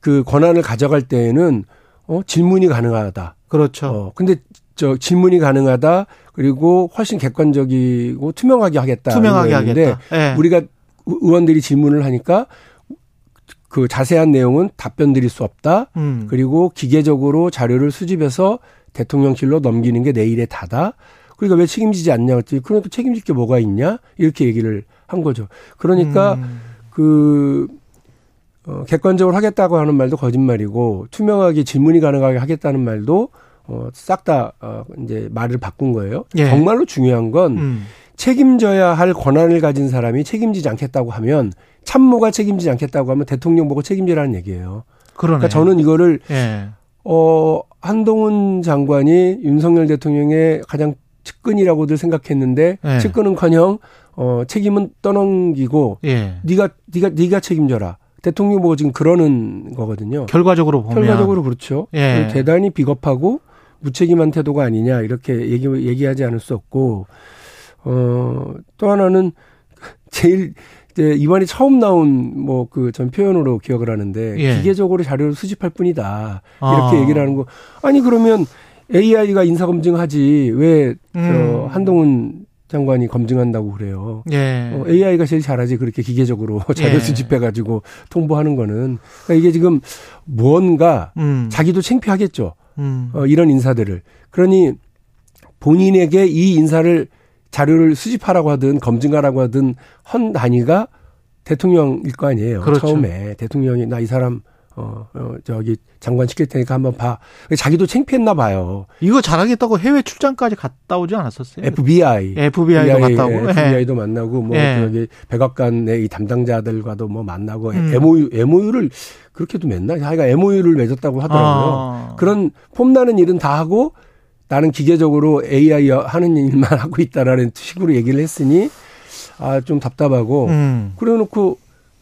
그 권한을 가져갈 때에는 어 질문이 가능하다. 그렇죠. 어 근데 저 질문이 가능하다. 그리고 훨씬 객관적이고 투명하게 하겠다. 투명하게 하겠다. 예. 우리가 의원들이 질문을 하니까 그 자세한 내용은 답변 드릴 수 없다. 음. 그리고 기계적으로 자료를 수집해서 대통령실로 넘기는 게 내일의 다다. 그러니까 왜 책임지지 않냐 그랬더니 그러니까 책임질 게 뭐가 있냐 이렇게 얘기를 한 거죠. 그러니까 음. 그 어, 객관적으로 하겠다고 하는 말도 거짓말이고 투명하게 질문이 가능하게 하겠다는 말도 어, 싹다 어, 이제 말을 바꾼 거예요. 예. 정말로 중요한 건 음. 책임져야 할 권한을 가진 사람이 책임지지 않겠다고 하면 참모가 책임지지 않겠다고 하면 대통령 보고 책임지라는 얘기예요. 그러네. 그러니까 저는 이거를 예. 어 한동훈 장관이 윤석열 대통령의 가장 측근이라고들 생각했는데 예. 측근은커녕 어 책임은 떠넘기고 예. 네가 네가 네가 책임져라. 대통령 보고 지금 그러는 거거든요. 결과적으로 보면 결과적으로 그렇죠. 예. 대단히 비겁하고 무책임한 태도가 아니냐 이렇게 얘기 얘기하지 않을 수 없고 어또 하나는 제일 이제 이번에 처음 나온 뭐 그 전 표현으로 기억을 하는데 예. 기계적으로 자료를 수집할 뿐이다 아. 이렇게 얘기를 하는 거 아니 그러면 AI가 인사 검증하지 왜 음. 저 한동훈 장관이 검증한다고 그래요. 예. 어, AI가 제일 잘하지 그렇게 기계적으로 자료 예. 수집해 가지고 통보하는 거는 그러니까 이게 지금 무언가 음. 자기도 창피하겠죠. 음. 어, 이런 인사들을 그러니 본인에게 이 인사를 자료를 수집하라고 하든 검증하라고 하든 헌 단위가 대통령일 거 아니에요. 그렇죠. 처음에 대통령이 나 이 사람 어, 어 저기 장관 시킬 테니까 한번 봐. 자기도 창피했나 봐요. 이거 잘하겠다고 해외 출장까지 갔다 오지 않았었어요? FBI. FBI도 갔다 오고. 예. FBI도 만나고 뭐 예. 저기 백악관의 이 담당자들과도 뭐 만나고 음. MOU MOU를 그렇게도 맺나? 하여간 MOU를 맺었다고 하더라고요. 아. 그런 폼나는 일은 다 하고 나는 기계적으로 AI 하는 일만 하고 있다라는 식으로 얘기를 했으니 아 좀 답답하고 음. 그래 놓고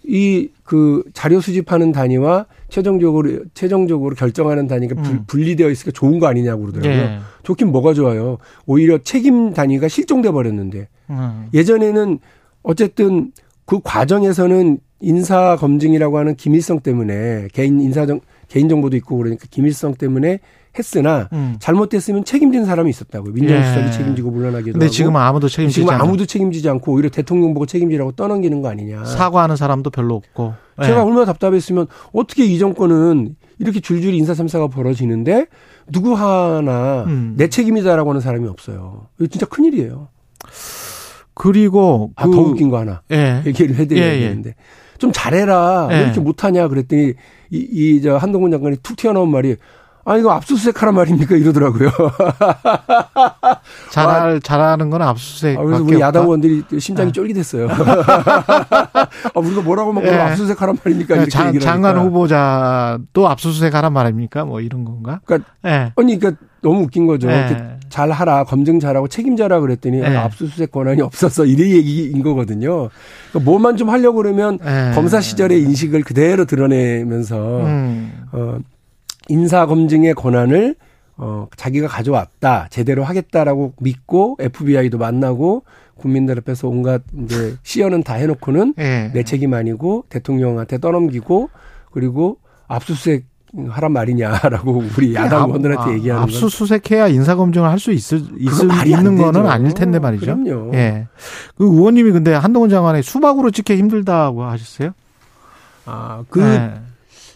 이 그 자료 수집하는 단위와 최종적으로 최종적으로 결정하는 단위가 불- 음. 분리되어 있으니까 좋은 거 아니냐고 그러더라고요. 예. 좋긴 뭐가 좋아요. 오히려 책임 단위가 실종돼 버렸는데 음. 예전에는 어쨌든 그 과정에서는 인사 검증이라고 하는 기밀성 때문에 개인 인사 정 개인 정보도 있고 그러니까 기밀성 때문에 했으나 음. 잘못됐으면 책임진 사람이 있었다고 민정수석이 예. 책임지고 물러나기도 근데 하고 지금 아무도 책임지지 지금. 아무도 책임지지 않고 오히려 대통령 보고 책임지라고 떠넘기는 거 아니냐. 사과하는 사람도 별로 없고. 예. 제가 얼마나 답답했으면 어떻게 이 정권은 이렇게 줄줄이 인사 참사가 벌어지는데 누구 하나 음. 내 책임이다라고 하는 사람이 없어요. 이거 진짜 큰일이에요. 그리고 아, 그 더 웃긴 거 하나 예. 얘기를 해드려야 예, 예. 되는데 좀 잘해라 예. 왜 이렇게 못하냐 그랬더니 이저 한동훈 장관이 툭 튀어나온 말이 아 이거 압수수색 하란 말입니까 이러더라고요. 잘할 잘하는 건 압수수색. 아, 그래서 우리 야당 의원들이 심장이 쫄깃했어요. 아, 우리가 뭐라고 막 예. 압수수색 하란 말입니까 이렇게 장, 장관 하니까. 후보자도 압수수색 하란 말입니까? 뭐 이런 건가? 그러니까 예. 아니 그러니까 너무 웃긴 거죠. 예. 이렇게 잘하라 검증 잘하고 책임져라 그랬더니 예. 아, 압수수색 권한이 없어서 이래 얘기인 거거든요. 그러니까 뭐만 좀 하려고 그러면 예. 검사 시절의 인식을 그대로 드러내면서 음. 어, 인사 검증의 권한을 어, 자기가 가져왔다 제대로 하겠다라고 믿고 FBI도 만나고 국민들 앞에서 온갖 이제 시연은 다 해놓고는 예. 내 책임 아니고 대통령한테 떠넘기고 그리고 압수수색 하란 말이냐라고 우리 야당 압- 의원들한테 아, 얘기하는 건 압수수색해야 인사검증을 할 수 있을 있을 있는 거는. 아닐 텐데 말이죠. 그럼요. 예. 그 의원님이 근데 한동훈 장관의 수박으로 찍기 힘들다고 하셨어요? 아, 그 예.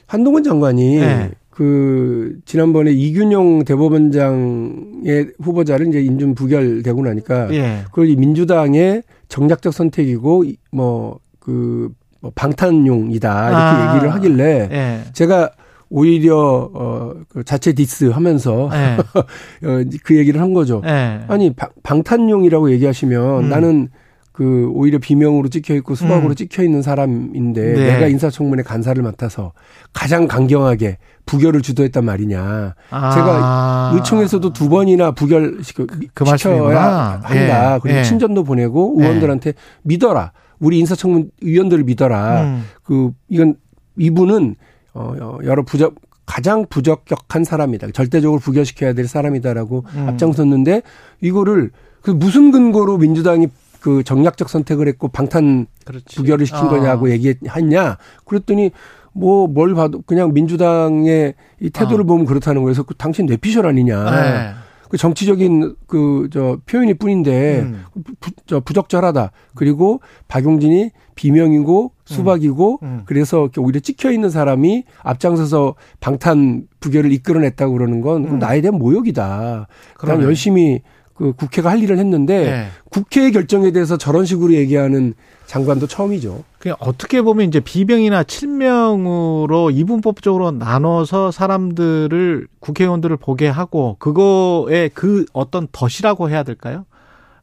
한동훈 장관이 네. 그 지난번에 이균용 대법원장의 후보자를 이제 인준 부결되고 나니까 예. 그걸 이 민주당의 정략적 선택이고 뭐그 뭐 방탄용이다 이렇게 아. 얘기를 하길래 예. 제가 오히려 어그 자체 디스 하면서 예. 어, 그 얘기를 한 거죠. 예. 아니 방, 방탄용이라고 얘기하시면 음. 나는 그 오히려 비명으로 찍혀 있고 수박으로 음. 찍혀 있는 사람인데 네. 내가 인사청문회 간사를 맡아서 가장 강경하게 부결을 주도했단 말이냐. 아. 제가 의총에서도 두 번이나 부결 시켜 그 시켜야 말씀이구나. 한다. 예. 그리고 예. 친전도 보내고 의원들한테 믿어라. 우리 인사청문 위원들을 믿어라. 음. 그 이건 이분은 어 어, 여러 부적 가장 부적격한 사람이다. 절대적으로 부결시켜야 될 사람이다라고 음. 앞장섰는데 이거를 그 무슨 근거로 민주당이 그 정략적 선택을 했고 방탄 그렇지. 부결을 시킨 어. 거냐고 얘기했냐? 그랬더니 뭐 뭘 봐도 그냥 민주당의 이 태도를 어. 보면 그렇다는 거에서 그 당신 뇌피셜 아니냐? 예. 그 정치적인 그 저 표현일 뿐인데 음. 부, 저 부적절하다. 그리고 박용진이 비명이고 수박이고 음. 그래서 이렇게 오히려 찍혀 있는 사람이 앞장서서 방탄 부결을 이끌어냈다고 그러는 건 음. 나에 대한 모욕이다. 그러네. 열심히 그 국회가 할 일을 했는데 예. 국회의 결정에 대해서 저런 식으로 얘기하는 장관도 처음이죠. 그 어떻게 보면 이제 비병이나 칠명으로 이분법적으로 나눠서 사람들을 국회의원들을 보게 하고 그거에 그 어떤 덫이라고 해야 될까요?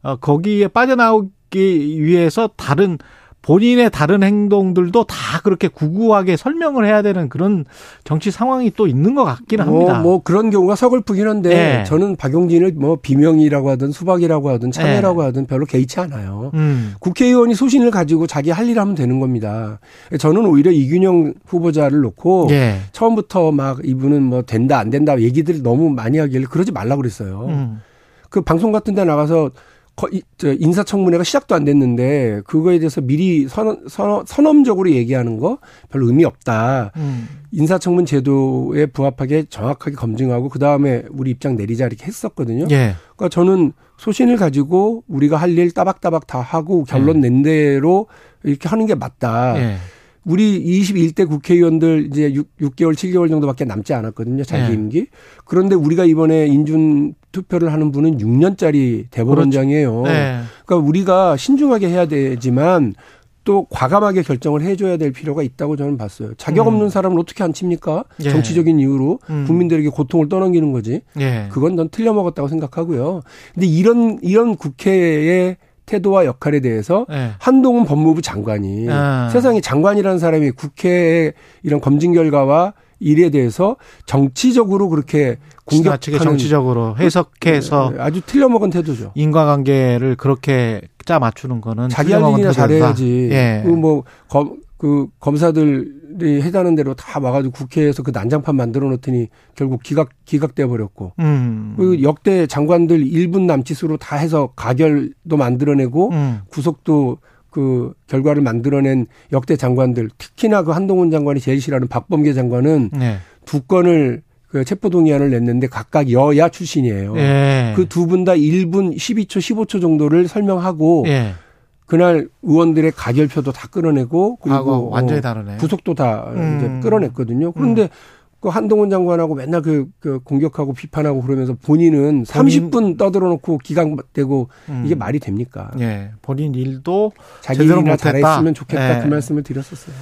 어, 거기에 빠져나오기 위해서 다른 본인의 다른 행동들도 다 그렇게 구구하게 설명을 해야 되는 그런 정치 상황이 또 있는 것 같기는 뭐, 합니다. 뭐 그런 경우가 서글프긴 한데 예. 저는 박용진을 뭐 비명이라고 하든 수박이라고 하든 참외라고 예. 하든 별로 개의치 않아요. 음. 국회의원이 소신을 가지고 자기 할 일 하면 되는 겁니다. 저는 오히려 이균영 후보자를 놓고 예. 처음부터 막 이분은 뭐 된다 안 된다 얘기들을 너무 많이 하길래 그러지 말라 그랬어요. 음. 그 방송 같은 데 나가서 인사청문회가 시작도 안 됐는데 그거에 대해서 미리 선, 선, 선언적으로 얘기하는 거 별로 의미 없다. 음. 인사청문 제도에 부합하게 정확하게 검증하고 그 다음에 우리 입장 내리자 이렇게 했었거든요. 예. 그러니까 저는 소신을 가지고 우리가 할 일 따박따박 다 하고 결론 낸 대로 이렇게 하는 게 맞다. 예. 우리 21대 국회의원들 이제 6, 개월 7개월 정도밖에 남지 않았거든요. 자기 네. 임기. 그런데 우리가 이번에 인준 투표를 하는 분은 6년짜리 대법원장이에요. 네. 그러니까 우리가 신중하게 해야 되지만 또 과감하게 결정을 해줘야 될 필요가 있다고 저는 봤어요. 자격 없는 음. 사람을 어떻게 안 칩니까? 예. 정치적인 이유로 음. 국민들에게 고통을 떠넘기는 거지. 예. 그건 전 틀려 먹었다고 생각하고요. 근데 이런 이런 국회의 태도와 역할에 대해서 예. 한동훈 법무부 장관이 아. 세상에 장관이라는 사람이 국회의 이런 검증 결과와 일에 대해서 정치적으로 그렇게 공격하는 정치적으로 해석해서 네, 아주 틀려먹은 태도죠. 인과관계를 그렇게 짜 맞추는 거는 자기 할 일이나. 잘해야지. 예. 그뭐검 그 검사들이 해다는 대로 다 와가지고 국회에서 그 난장판 만들어 놓더니 결국 기각 기각돼 버렸고. 음. 그 역대 장관들 1분 남짓으로 다 해서 가결도 만들어내고 음. 구속도 그 결과를 만들어낸 역대 장관들 특히나 그 한동훈 장관이 제일 싫어하는 박범계 장관은 네. 두 건을 그 체포 동의안을 냈는데 각각 여야 출신이에요. 예. 그두 분 다 1분 12초 15초 정도를 설명하고 예. 그날 의원들의 가결표도 다 끌어내고 그리고 완전히 어, 다르네. 구속도 다 음. 이제 끌어냈거든요. 그런데 그 한동훈 장관하고 맨날 그, 그 공격하고 비판하고 그러면서 본인은 본인- 30분 떠들어 놓고 기각되고 음. 이게 말이 됩니까? 예. 본인 일도 자기 제대로 일이나. 잘했으면 좋겠다 예. 그 말씀을 드렸었어요.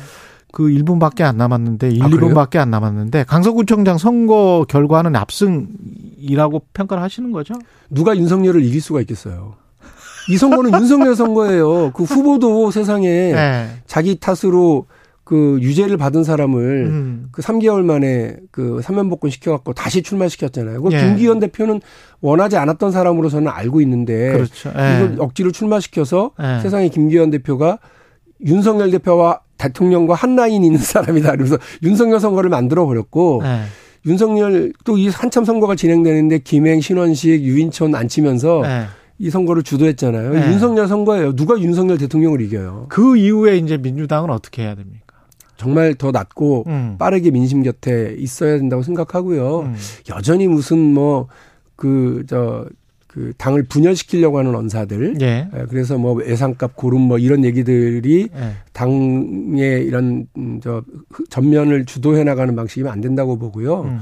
그 1분밖에 안 남았는데 1, 아, 그래요? 2분밖에 안 남았는데 강서구청장 선거 결과는 압승이라고 평가를 하시는 거죠? 누가 윤석열을 이길 수가 있겠어요? 이 선거는 윤석열 선거예요. 그 후보도 세상에 예. 자기 탓으로 그 유죄를 받은 사람을 음. 그 3개월 만에 그 사면복권 시켜갖고 다시 출마시켰잖아요. 그 예. 김기현 대표는 원하지 않았던 사람으로 저는 알고 있는데 그렇죠. 예. 이걸 억지로 출마시켜서 예. 세상에 김기현 대표가 윤석열 대표와 대통령과 한 라인 있는 사람이다. 그래서 윤석열 선거를 만들어 버렸고 예. 윤석열 또 이 한참 선거가 진행되는데 김행, 신원식, 유인촌 안 치면서 예. 이 선거를 주도했잖아요. 네. 윤석열 선거예요. 누가 윤석열 대통령을 이겨요? 그 이후에 이제 민주당은 어떻게 해야 됩니까? 정말 더 낮고 음. 빠르게 민심 곁에 있어야 된다고 생각하고요. 음. 여전히 무슨 뭐 그 저 그 당을 분열시키려고 하는 언사들. 예. 예, 그래서 뭐 외상값 고름 뭐 이런 얘기들이 예. 당의 이런 음, 저 흑- 전면을 주도해 나가는 방식이면 안 된다고 보고요. 음.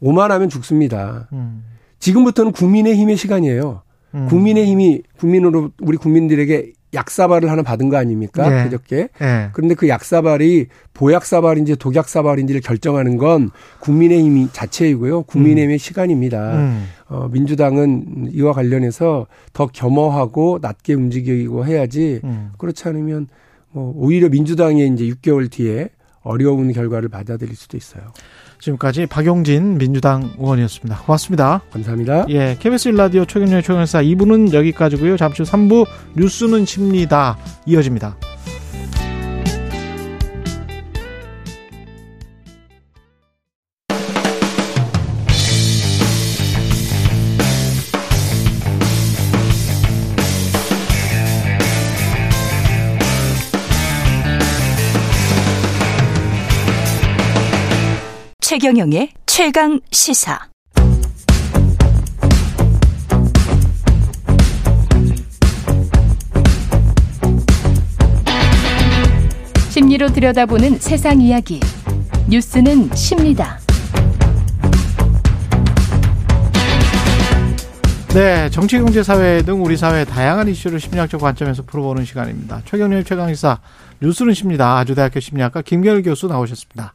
오만하면 죽습니다. 음. 지금부터는 국민의 힘의 시간이에요. 음. 국민의힘이 국민으로 우리 국민들에게 약사발을 하나 받은 거 아닙니까? 네. 그저께. 예. 그런데 그 약사발이 보약사발인지 독약사발인지를 결정하는 건 국민의힘 자체이고요. 국민의힘의 시간입니다. 음. 어, 민주당은 이와 관련해서 더 겸허하고 낮게 움직이고 해야지 음. 그렇지 않으면 뭐 오히려 민주당이 이제 6개월 뒤에 어려운 결과를 받아들일 수도 있어요. 지금까지 박용진 민주당 의원이었습니다. 고맙습니다. 감사합니다. 예, KBS 1라디오 최경련의 최경사 2부는 여기까지고요. 잠시 후 3부 뉴스는 쉽니다. 이어집니다. 최경영의 최강 시사. 심리로 들여다보는 세상 이야기. 뉴스는 십니다. 네, 정치, 경제, 사회 등 우리 사회의 다양한 이슈를 심리학적 관점에서 풀어보는 시간입니다. 최경련의 최강시사 뉴스는 십니다. 아주대학교 심리학과 김결 교수 나오셨습니다.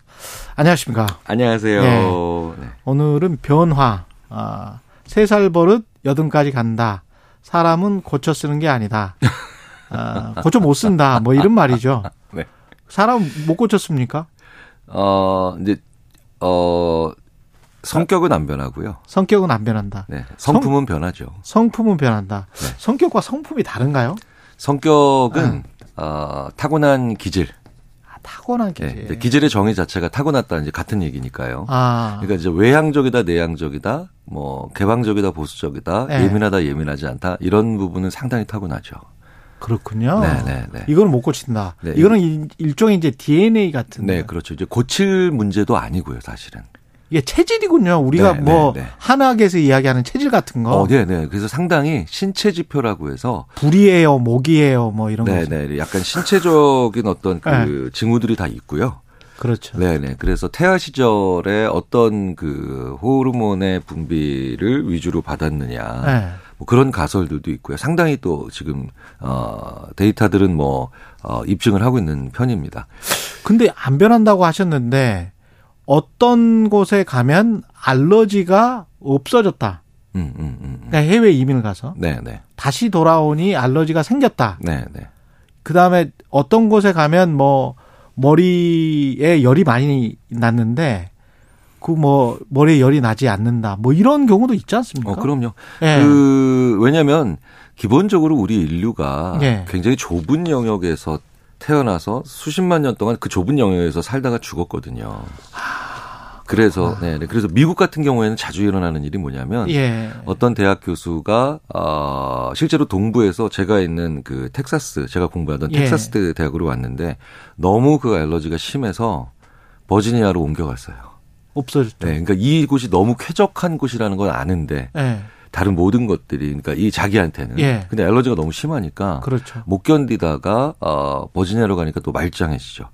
안녕하십니까? 안녕하세요. 네. 네. 오늘은 변화. 아, 세 살 버릇 여든까지 간다. 사람은 고쳐 쓰는 게 아니다. 아, 고쳐 못 쓴다. 뭐 이런 말이죠. 네. 사람 못 고쳤습니까? 어, 이제, 어, 성격은 안 변하고요. 성격은 안 변한다. 네. 성품은 변하죠. 성품은 변한다. 네. 성격과 성품이 다른가요? 성격은, 어, 타고난 기질. 아, 타고나게. 네, 기질의 정의 자체가 타고났다는 이제 같은 얘기니까요. 아. 그러니까 이제 외향적이다, 내향적이다, 뭐 개방적이다, 보수적이다, 네. 예민하다, 예민하지 않다 이런 부분은 상당히 타고나죠. 그렇군요. 네, 네, 네. 이거는 못 고친다. 네, 이거는 일- 일종의 이제 DNA 같은. 네, 그렇죠. 이제 고칠 문제도 아니고요, 사실은. 이게 체질이군요. 우리가 네, 뭐 네, 네. 한학에서 이야기하는 체질 같은 거. 어, 네, 네. 그래서 상당히 신체 지표라고 해서 불이에요, 목이에요, 뭐 이런 네. 네. 약간 신체적인 어떤 그 징후들이 다 있고요. 그렇죠. 네, 네. 그래서 태아 시절에 어떤 그 호르몬의 분비를 위주로 받았느냐. 네. 뭐 그런 가설들도 있고요. 상당히 또 지금 어 데이터들은 뭐 어, 입증을 하고 있는 편입니다. 근데 안 변한다고 하셨는데 어떤 곳에 가면 알러지가 없어졌다. 음, 음, 음. 음. 그러니까 해외 이민을 가서 네, 네. 다시 돌아오니 알러지가 생겼다. 네, 네. 그 다음에 어떤 곳에 가면 뭐 머리에 열이 많이 났는데 그 뭐 머리에 열이 나지 않는다. 뭐 이런 경우도 있지 않습니까? 어, 그럼요. 예. 그 왜냐면 기본적으로 우리 인류가 예. 굉장히 좁은 영역에서 태어나서 수십만 년 동안 그 좁은 영역에서 살다가 죽었거든요. 그래서 네, 네. 그래서 미국 같은 경우에는 자주 일어나는 일이 뭐냐면 예. 어떤 대학 교수가 어 실제로 동부에서 제가 있는 그 텍사스 제가 공부하던 예. 텍사스 대학으로 왔는데 너무 그 알러지가 심해서 버지니아로 옮겨갔어요. 없어졌죠. 네, 그러니까 이곳이 너무 쾌적한 곳이라는 걸 아는데 예. 다른 모든 것들이 그러니까 이 자기한테는 예. 근데 알러지가 너무 심하니까 그렇죠. 못 견디다가 어 버지니아로 가니까 또 말짱해지죠.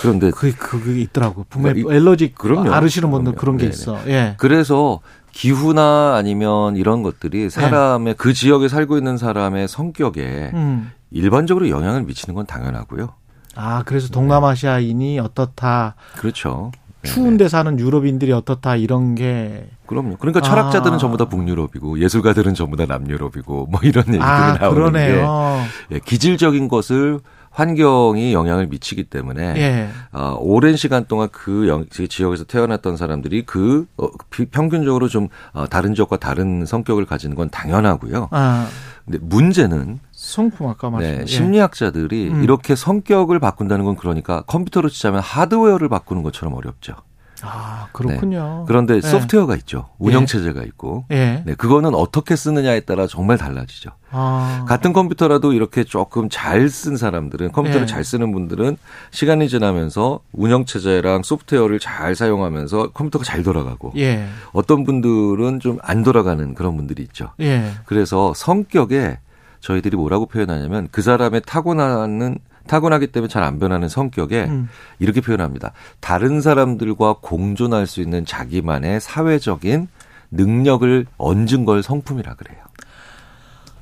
그런데 그게 그게 있더라고. 분명히 그러니까 이- 엘러지 그럼요. 앓으시는 분들. 그런 게 네네. 있어. 예. 그래서 기후나 아니면 이런 것들이 사람의 그 지역에 살고 있는 사람의 성격에 음. 일반적으로 영향을 미치는 건 당연하고요. 아, 그래서 동남아시아인이 어떻다. 그렇죠. 네, 추운 데 사는 유럽인들이 어떻다 이런 게 그럼요. 그러니까 철학자들은 아. 전부 다 북유럽이고 예술가들은 전부 다 남유럽이고 뭐 이런 얘기들이 아, 나오는 게 그러네요. 예, 기질적인 것을 환경이 영향을 미치기 때문에 예. 어, 오랜 시간 동안 그, 영, 그 지역에서 태어났던 사람들이 그 어, 비- 평균적으로 좀 어, 다른 지역과 다른 성격을 가지는 건 당연하고요. 아, 근데 문제는 성품 아까 말씀. 네, 심리학자들이 음. 이렇게 성격을 바꾼다는 건 그러니까 컴퓨터로 치자면 하드웨어를 바꾸는 것처럼 어렵죠. 아, 그렇군요. 그런데 네. 소프트웨어가 있죠. 운영 체제가 있고. 예. 네, 그거는 어떻게 쓰느냐에 따라 정말 달라지죠. 아. 같은 컴퓨터라도 이렇게 조금 잘 쓴 사람들은 컴퓨터를 예. 잘 쓰는 분들은 시간이 지나면서 운영 체제랑 소프트웨어를 잘 사용하면서 컴퓨터가 잘 돌아가고 예. 어떤 분들은 좀 안 돌아가는 그런 분들이 있죠. 예. 그래서 성격에 저희들이 뭐라고 표현하냐면 그 사람의 타고나는 타고나기 때문에 잘 안 변하는 성격에 음. 이렇게 표현합니다. 다른 사람들과 공존할 수 있는 자기만의 사회적인 능력을 얹은 걸 성품이라 그래요.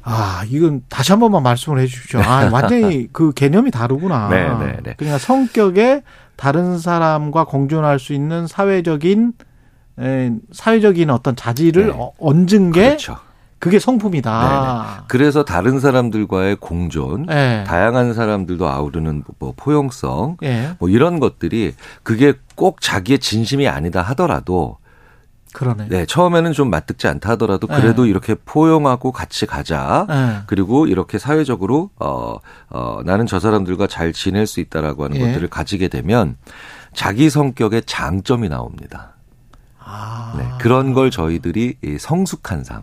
아, 이건 다시 한 번만 말씀을 해 주십시오. 아, 완전히 그 개념이 다르구나. 네, 네, 네. 그러니까 성격에 다른 사람과 공존할 수 있는 사회적인 에, 사회적인 어떤 자질을 네. 어- 얹은 게 그렇죠. 그게 성품이다. 그래서 다른 사람들과의 공존, 네. 다양한 사람들도 아우르는 뭐 포용성, 예. 뭐 이런 것들이 그게 꼭 자기의 진심이 아니다 하더라도 그러네. 네, 처음에는 좀 맞듣지 않다 하더라도 그래도 네. 이렇게 포용하고 같이 가자. 예. 그리고 이렇게 사회적으로 어, 어, 나는 저 사람들과 잘 지낼 수 있다라고 하는 예. 것들을 가지게 되면 자기 성격의 장점이 나옵니다. 아. 네, 그런 걸 저희들이 이 성숙한 삶.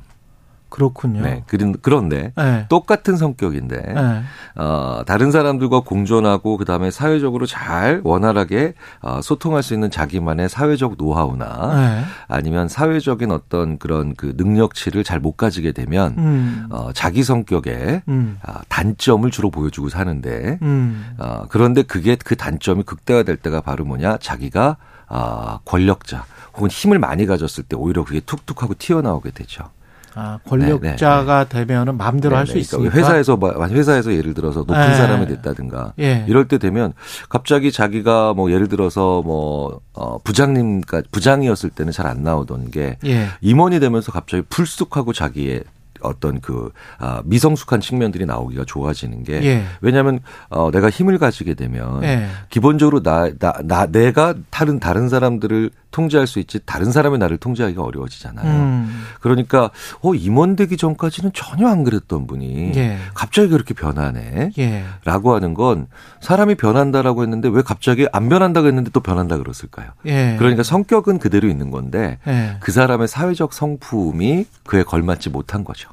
그렇군요. 네, 그런- 그런데 예. 똑같은 성격인데 예. 어, 다른 사람들과 공존하고 그다음에 사회적으로 잘 원활하게 어, 소통할 수 있는 자기만의 사회적 노하우나 예. 아니면 사회적인 어떤 그런 그 능력치를 잘 못 가지게 되면 음. 어, 자기 성격에 음. 아, 단점을 주로 보여주고 사는데 음. 어, 그런데 그게 그 단점이 극대화될 때가 바로 뭐냐 자기가 아, 권력자 혹은 힘을 많이 가졌을 때 오히려 그게 툭툭하고 튀어나오게 되죠. 아, 권력자가 되면은 마음대로 할수 네네. 있으니까. 그러니까 회사에서 뭐- 회사에서 예를 들어서 높은 네. 사람이 됐다든가 예. 이럴 때 되면 갑자기 자기가 뭐 예를 들어서 뭐 어, 부장님까 부장이었을 때는 잘 안 나오던 게 예. 임원이 되면서 갑자기 풀쑥하고 자기의 어떤 그 아, 미성숙한 측면들이 나오기가 좋아지는 게 예. 왜냐하면 어, 내가 힘을 가지게 되면 예. 기본적으로 나, 나, 나 내가 다른 다른 사람들을 통제할 수 있지 다른 사람의 나를 통제하기가 어려워지잖아요. 음. 그러니까 어 임원 되기 전까지는 전혀 안 그랬던 분이 예. 갑자기 그렇게 변하네. 예. 라고 하는 건 사람이 변한다라고 했는데 왜 갑자기 안 변한다고 했는데 또 변한다 그랬을까요? 예. 그러니까 성격은 그대로 있는 건데 예. 그 사람의 사회적 성품이 그에 걸맞지 못한 거죠.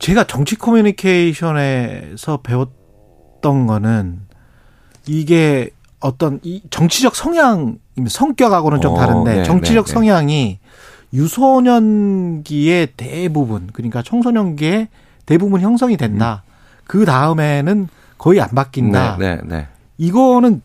제가 정치 커뮤니케이션에서 배웠던 거는 이게 어떤 이 정치적 성향, 성격하고는 좀 어, 다른데 네, 정치적 네, 네. 성향이 유소년기의 대부분, 그러니까 청소년기의 대부분 형성이 된다. 그 다음에는 거의 안 바뀐다. 네, 네, 네. 이거는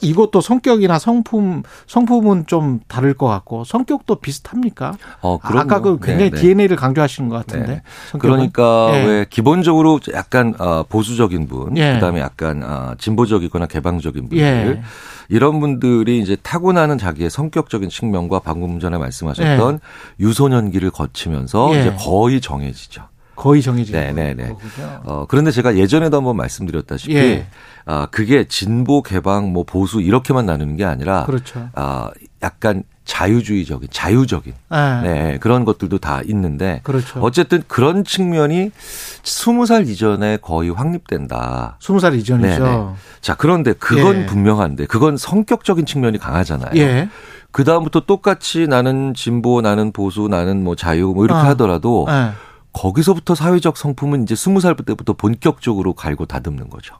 이것도 성격이나 성품 성품은 좀 다를 것 같고 성격도 비슷합니까? 어, 그럼요. 아까 그 굉장히 네, 네. DNA를 강조하시는 것 같은데. 네. 성격은? 그러니까 예. 왜 기본적으로 약간 어, 보수적인 분, 예. 그다음에 약간 어, 진보적이거나 개방적인 분들 예. 이런 분들이 이제 타고나는 자기의 성격적인 측면과 방금 전에 말씀하셨던 유소년기를 거치면서 예. 이제 거의 정해지죠. 거의 정해진 네, 네, 네. 거군요. 어, 그런데 제가 예전에도 한번 말씀드렸다시피 예. 아, 그게 진보, 개방, 뭐 보수 이렇게만 나누는 게 아니라 그렇죠. 아, 약간 자유주의적인, 자유적인 네. 네, 그런 것들도 다 있는데 그렇죠. 어쨌든 그런 측면이 스무 살 이전에 거의 확립된다. 스무 살 이전이죠. 네네. 자, 그런데 그건 예. 분명한데 그건 성격적인 측면이 강하잖아요. 예. 그 다음부터 똑같이 나는 진보, 나는 보수, 나는 뭐 자유 뭐 이렇게 아. 하더라도 예. 거기서부터 사회적 성품은 이제 스무 살 때부터 본격적으로 갈고 다듬는 거죠.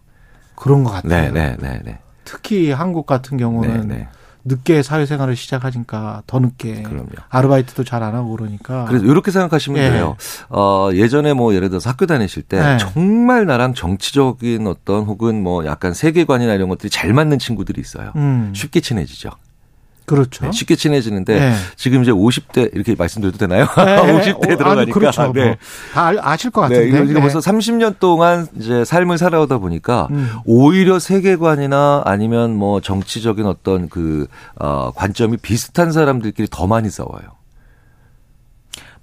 그런 것 같아요. 네, 네, 네, 네. 특히 한국 같은 네, 경우는 네. 늦게 사회생활을 시작하니까 더 늦게 그럼요. 아르바이트도 잘 안 하고 그러니까. 그래서 이렇게 생각하시면 예. 돼요. 어, 예전에 뭐 예를 들어서 학교 다니실 때 네. 정말 나랑 정치적인 어떤 혹은 뭐 약간 세계관이나 이런 것들이 잘 맞는 친구들이 있어요. 음. 쉽게 친해지죠. 그렇죠. 네, 쉽게 친해지는데 네. 지금 이제 50대 이렇게 말씀드려도 되나요? 네. 50대 어, 들어가니까. 아니, 그렇죠. 네. 뭐, 다 알- 아실 것 네, 같은데. 이거, 이거 네. 벌써 30년 동안 이제 삶을 살아오다 보니까 음. 오히려 세계관이나 아니면 뭐 정치적인 어떤 그, 어, 관점이 비슷한 사람들끼리 더 많이 싸워요.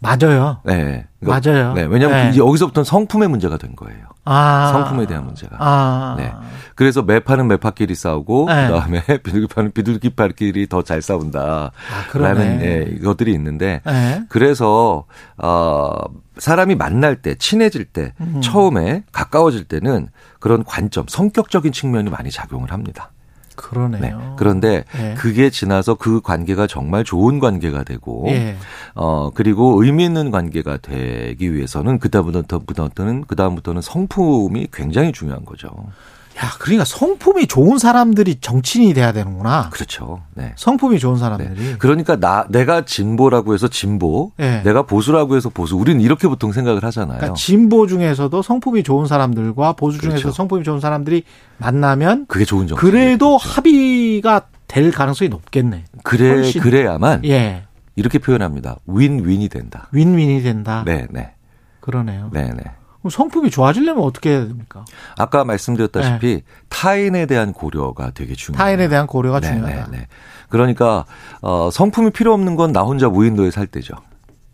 맞아요. 네. 맞아요. 네. 왜냐하면 네. 이제 여기서부터는 성품의 문제가 된 거예요. 아. 성품에 대한 문제가. 아. 네. 그래서 매파는 매파끼리 싸우고 네. 그다음에 비둘기파는 비둘기파끼리 더 잘 싸운다. 아, 그러네. 라는 예, 이것들이 있는데 네. 그래서 어 사람이 만날 때 친해질 때 음. 처음에 가까워질 때는 그런 관점 성격적인 측면이 많이 작용을 합니다. 그러네요. 네. 그런데 예. 그게 지나서 그 관계가 정말 좋은 관계가 되고 예. 어 그리고 의미 있는 관계가 되기 위해서는 그다음부터는 그다음부터는 성품이 굉장히 중요한 거죠. 야, 그러니까 성품이 좋은 사람들이 정치인이 돼야 되는구나. 그렇죠. 네. 성품이 좋은 사람들이. 그러니까 나 내가 진보라고 해서 진보, 예. 내가 보수라고 해서 보수. 우리는 이렇게 보통 생각을 하잖아요. 그러니까 진보 중에서도 성품이 좋은 사람들과 보수 중에서 그렇죠. 성품이 좋은 사람들이 만나면 그게 좋은 정치. 그래도 합의가 될 가능성이 높겠네. 그래 훨씬. 그래야만 예. 이렇게 표현합니다. 윈윈이 된다. 윈윈이 된다. 네, 네. 그러네요. 네, 네. 그럼 성품이 좋아지려면 어떻게 해야 됩니까? 아까 말씀드렸다시피 타인에 대한 고려가 되게 중요해요. 타인에 대한 고려가 네, 중요하다. 네, 네. 그러니까 어 성품이 필요 없는 건 나 혼자 무인도에 살 때죠.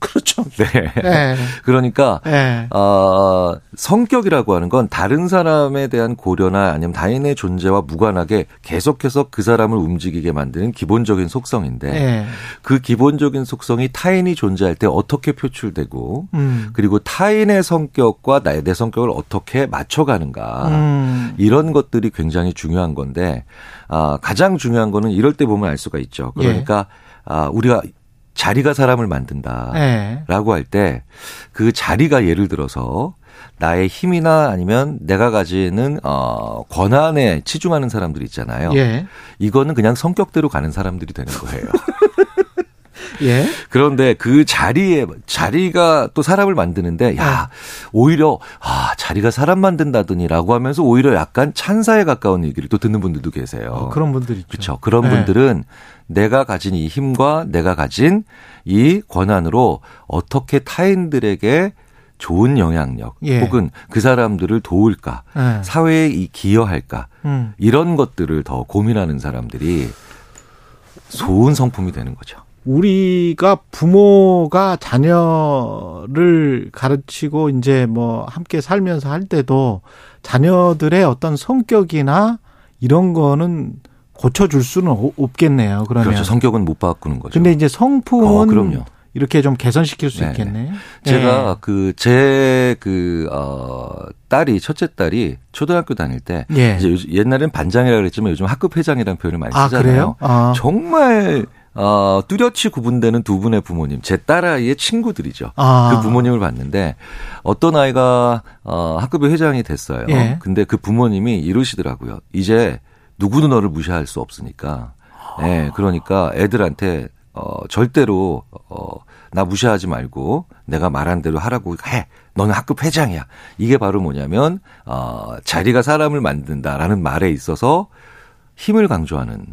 그렇죠. 네. 네. 그러니까 네. 어, 성격이라고 하는 건 다른 사람에 대한 고려나 아니면 타인의 존재와 무관하게 계속해서 그 사람을 움직이게 만드는 기본적인 속성인데 네. 그 기본적인 속성이 타인이 존재할 때 어떻게 표출되고 음. 그리고 타인의 성격과 나의 내 성격을 어떻게 맞춰가는가 음. 이런 것들이 굉장히 중요한 건데 아, 가장 중요한 거는 이럴 때 보면 알 수가 있죠. 그러니까 아, 우리가 자리가 사람을 만든다. 네. 라고 할 때 그 자리가 예를 들어서 나의 힘이나 아니면 내가 가지는 어 권한에 치중하는 사람들 있잖아요. 예. 이거는 그냥 성격대로 가는 사람들이 되는 거예요. 예. 그런데 그 자리에 자리가 또 사람을 만드는데 야 오히려 아 자리가 사람 만든다더니라고 하면서 오히려 약간 찬사에 가까운 얘기를 또 듣는 분들도 계세요. 어, 그런 분들 있죠. 그렇죠. 그런 네. 분들은 내가 가진 이 힘과 내가 가진 이 권한으로 어떻게 타인들에게 좋은 영향력 예. 혹은 그 사람들을 도울까 네. 사회에 이 기여할까 음. 이런 것들을 더 고민하는 사람들이 좋은 성품이 되는 거죠. 우리가 부모가 자녀를 가르치고 이제 뭐 함께 살면서 할 때도 자녀들의 어떤 성격이나 이런 거는 고쳐줄 수는 오- 없겠네요. 그러면. 그렇죠. 성격은 못 바꾸는 거죠. 근데 이제 성품은 어. 이렇게 좀 개선시킬 수 네네. 있겠네. 제가 예. 그제그어 딸이 첫째 딸이 초등학교 다닐 때 예. 이제 옛날엔 반장이라 그랬지만 요즘 학급 회장이라는 표현을 많이 아, 쓰잖아요. 그래요? 아. 정말 어 뚜렷이 구분되는 두 분의 부모님, 제 딸아이의 친구들이죠. 아. 그 부모님을 봤는데 어떤 아이가 어 학급의 회장이 됐어요. 예. 근데 그 부모님이 이러시더라고요. 이제 누구도 너를 무시할 수 없으니까. 예, 그러니까 애들한테 어 절대로 어 나 무시하지 말고 내가 말한 대로 하라고 해. 너는 학급 회장이야. 이게 바로 뭐냐면 어 자리가 사람을 만든다라는 말에 있어서 힘을 강조하는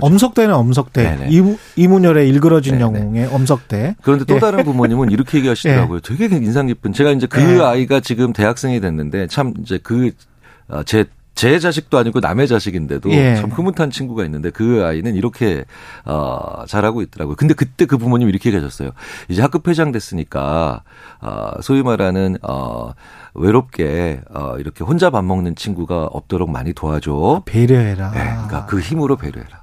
거죠. 엄석대는 엄석대. 네네. 이무, 이문열의 일그러진 네네. 영웅의 엄석대. 그런데 또 예. 다른 부모님은 이렇게 얘기하시더라고요. 되게 인상 깊은. 제가 이제 그 예. 아이가 지금 대학생이 됐는데 참 이제 그, 어, 제, 제 자식도 아니고 남의 자식인데도 예. 참 흐뭇한 친구가 있는데 그 아이는 이렇게, 어, 잘하고 있더라고요. 근데 그때 그 부모님이 이렇게 얘기하셨어요. 이제 학급 회장 됐으니까, 어, 소위 말하는, 어, 외롭게, 어, 이렇게 혼자 밥 먹는 친구가 없도록 많이 도와줘. 배려해라. 네, 그러니까 그 힘으로 배려해라.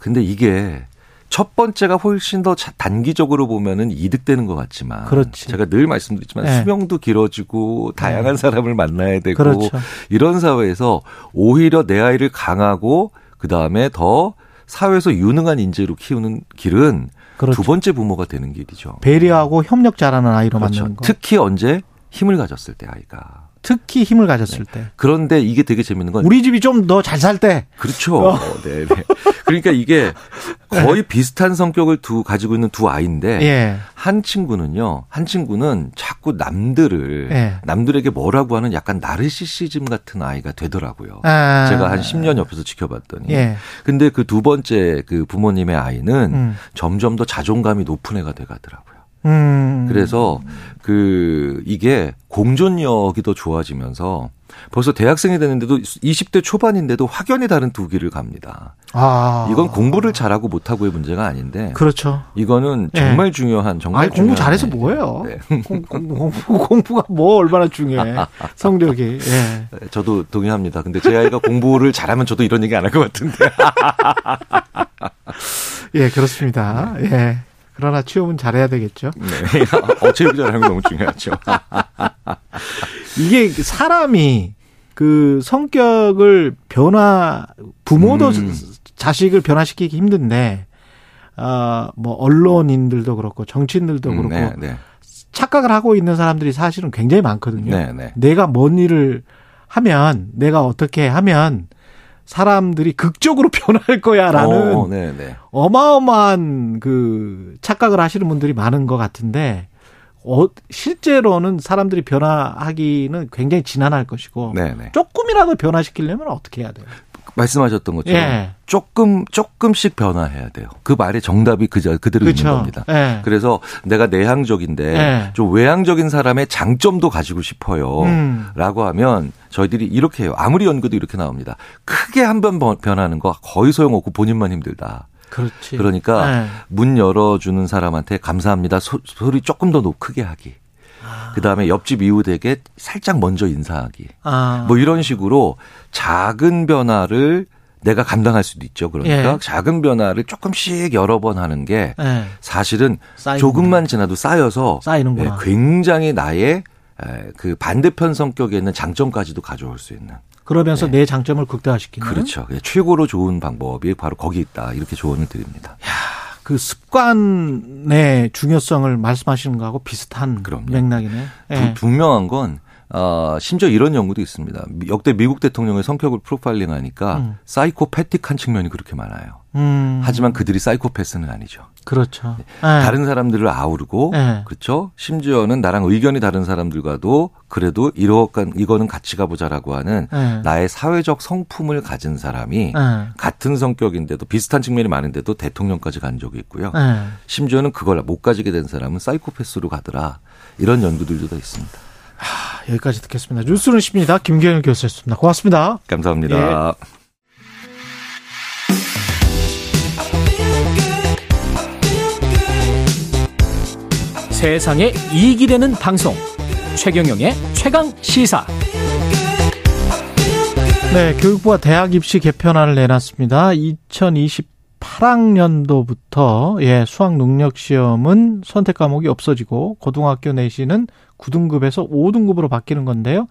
근데 이게 첫 번째가 훨씬 더 자- 단기적으로 보면은 이득되는 것 같지만 그렇지. 제가 늘 말씀드리지만 네. 수명도 길어지고 다양한 사람을 만나야 되고 그렇죠. 이런 사회에서 오히려 내 아이를 강하고 그 다음에 더 사회에서 유능한 인재로 키우는 길은 그렇죠. 두 번째 부모가 되는 길이죠. 배려하고 협력 잘하는 아이로 그렇죠. 만드는 거. 특히 언제 힘을 가졌을 때 아이가. 특히 힘을 가졌을 때. 그런데 이게 되게 재밌는 건 우리 집이 좀 더 잘 살 때. 그렇죠. 네, 네. 그러니까 이게 거의 비슷한 성격을 두 가지고 있는 두 아이인데 네. 예. 한 친구는요. 한 친구는 자꾸 남들을 예. 남들에게 뭐라고 하는 약간 나르시시즘 같은 아이가 되더라고요. 아. 제가 한 10년 옆에서 지켜봤더니. 예. 근데 그 두 번째 그 부모님의 아이는 음. 점점 더 자존감이 높은 애가 돼 가더라고요. 음. 그래서 그 이게 공존력이 더 좋아지면서 벌써 대학생이 됐는데도 20대 초반인데도 확연히 다른 두 길을 갑니다. 아. 이건 공부를 잘하고 못하고의 문제가 아닌데 그렇죠. 이거는 예. 정말 중요한 정말 아니 공부 잘해서. 뭐예요? 네. 공, 공, 공부, 공부가 뭐 얼마나 중요해. 성적이. 예. 저도 동의합니다. 근데 제 아이가 공부를 잘하면 저도 이런 얘기 안 할 것 같은데. 예, 그렇습니다. 예. 그러나 취업은 잘해야 되겠죠. 네. 어, 체육 잘하는 거 너무 중요하죠. 이게 사람이 그 성격을 변화 부모도 음. 자식을 변화시키기 힘든데 아뭐 언론인들도 그렇고 정치인들도 그렇고 네, 네. 착각을 하고 있는 사람들이 사실은 굉장히 많거든요. 네, 네. 내가 뭔 일을 하면 내가 어떻게 하면 사람들이 극적으로 변할 거야라는 어, 네, 네. 어마어마한 그 착각을 하시는 분들이 많은 것 같은데 어, 실제로는 사람들이 변화하기는 굉장히 지난할 것이고 네, 네. 조금이라도 변화시키려면 어떻게 해야 돼요? 말씀하셨던 것처럼 예. 조금 조금씩 변화해야 돼요. 그 말의 정답이 그저 그대로 그렇죠. 있는 겁니다. 예. 그래서 내가 내향적인데 예. 좀 외향적인 사람의 장점도 가지고 싶어요. 음. 라고 하면 저희들이 이렇게 해요. 아무리 연구도 이렇게 나옵니다. 크게 한 번 변하는 거 거의 소용없고 본인만 힘들다. 그렇지. 그러니까 예. 문 열어주는 사람한테 감사합니다. 소, 소리 조금 더 높- 크게 하기. 그 다음에 옆집 이웃에게 살짝 먼저 인사하기. 아. 뭐 이런 식으로 작은 변화를 내가 감당할 수도 있죠. 그러니까 예. 작은 변화를 조금씩 여러 번 하는 게 예. 사실은 쌓이는구나. 조금만 지나도 쌓여서 쌓이는구나. 예, 굉장히 나의 에, 그 반대편 성격에 있는 장점까지도 가져올 수 있는. 그러면서 내 장점을 극대화시키는 그렇죠. 예, 최고로 좋은 방법이 바로 거기 있다. 이렇게 조언을 드립니다. 그 습관의 중요성을 말씀하시는 거하고 비슷한 그럼요. 맥락이네. 예. 분- 분명한 건 어, 심지어 이런 연구도 있습니다. 미- 역대 미국 대통령의 성격을 프로파일링하니까 음. 사이코패틱한 측면이 그렇게 많아요. 음. 하지만 그들이 사이코패스는 아니죠. 그렇죠. 예. 다른 사람들을 아우르고 예. 그렇죠. 심지어는 나랑 의견이 다른 사람들과도 그래도 이러건 이거는 같이 가보자라고 하는 예. 나의 사회적 성품을 가진 사람이 예. 같은 성격인데도 비슷한 측면이 많은데도 대통령까지 간 적이 있고요. 예. 심지어는 그걸 못 가지게 된 사람은 사이코패스로 가더라. 이런 연구들도 더 있습니다. 아, 여기까지 듣겠습니다. 뉴스는 십니다. 김경일 교수였습니다. 고맙습니다. 감사합니다. 세상에 이익이 되는 방송 최경영의 최강 시사 네, 교육부가 대학 입시 개편안을 내놨습니다. 2028학년도부터 예, 수학 능력 시험은 선택 과목이 없어지고 고등학교 내신은 9등급에서 5등급으로 바뀌는 건데요.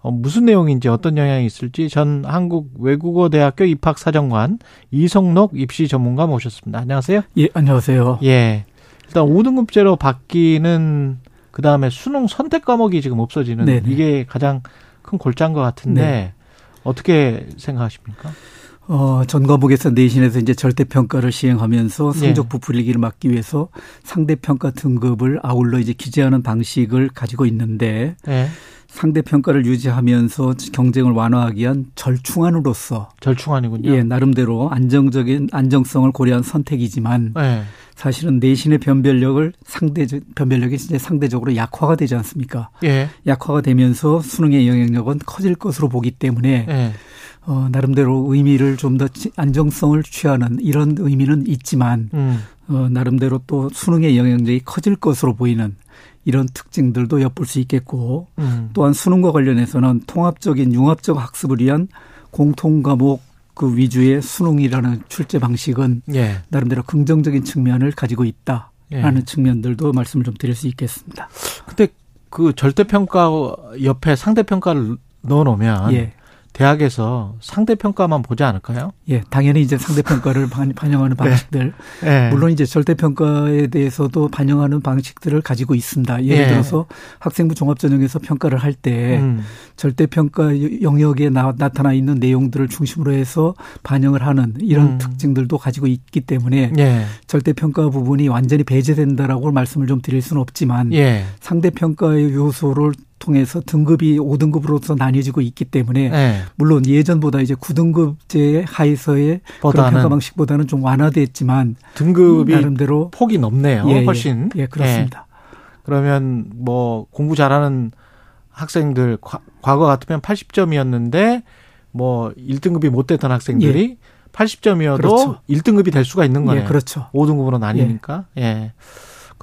어, 무슨 내용인지 어떤 영향이 있을지 전 한국 외국어 대학교 입학 사정관 이성록 입시 전문가 모셨습니다. 안녕하세요. 예, 안녕하세요. 예. 일단 5등급제로 바뀌는 그 다음에 수능 선택 과목이 지금 없어지는 네네. 이게 가장 큰 골자인 것 같은데 네. 어떻게 생각하십니까? 어, 전 과목에서 내신에서 이제 절대평가를 시행하면서 예. 성적 부풀리기를 막기 위해서 상대평가 등급을 아울러 이제 기재하는 방식을 가지고 있는데 예. 상대평가를 유지하면서 경쟁을 완화하기 위한 절충안으로서 절충안이군요. 예, 나름대로 안정적인 안정성을 고려한 선택이지만 예. 사실은 내신의 변별력을 상대 변별력이 이제 상대적으로 약화가 되지 않습니까? 예. 약화가 되면서 수능의 영향력은 커질 것으로 보기 때문에 예. 어, 나름대로 의미를 좀 더 안정성을 취하는 이런 의미는 있지만 음. 어, 나름대로 또 수능의 영향력이 커질 것으로 보이는 이런 특징들도 엿볼 수 있겠고 음. 또한 수능과 관련해서는 통합적인 융합적 학습을 위한 공통 과목 그 위주의 수능이라는 출제 방식은 예. 나름대로 긍정적인 측면을 가지고 있다라는 예. 측면들도 말씀을 좀 드릴 수 있겠습니다. 근데 그 절대평가 옆에 상대평가를 넣어 놓으면 예. 대학에서 상대평가만 보지 않을까요? 예, 당연히 이제 상대평가를 반- 반영하는 방식들. 예. 물론 이제 절대평가에 대해서도 반영하는 방식들을 가지고 있습니다. 예를 예. 들어서 학생부 종합전형에서 평가를 할때 음. 절대평가 영역에 나, 타나 있는 내용들을 중심으로 해서 반영을 하는 이런 음. 특징들도 가지고 있기 때문에 예. 절대평가 부분이 완전히 배제된다라고 말씀을 좀 드릴 수는 없지만 예. 상대평가의 요소를 통해서 등급이 5등급으로서 나뉘어지고 있기 때문에 예. 물론 예전보다 이제 9등급제 하에서의 그런 평가 방식보다는 좀 완화됐지만 등급이 나름대로 폭이 높네요. 예, 예. 훨씬. 예, 그렇습니다. 그러면 뭐 공부 잘하는 학생들 과, 과거 같으면 80점이었는데 뭐 1등급이 못 됐던 학생들이 80점이어도 예. 그렇죠. 1등급이 될 수가 있는 거네요. 예, 그렇죠. 5등급으로 나뉘니까. 예.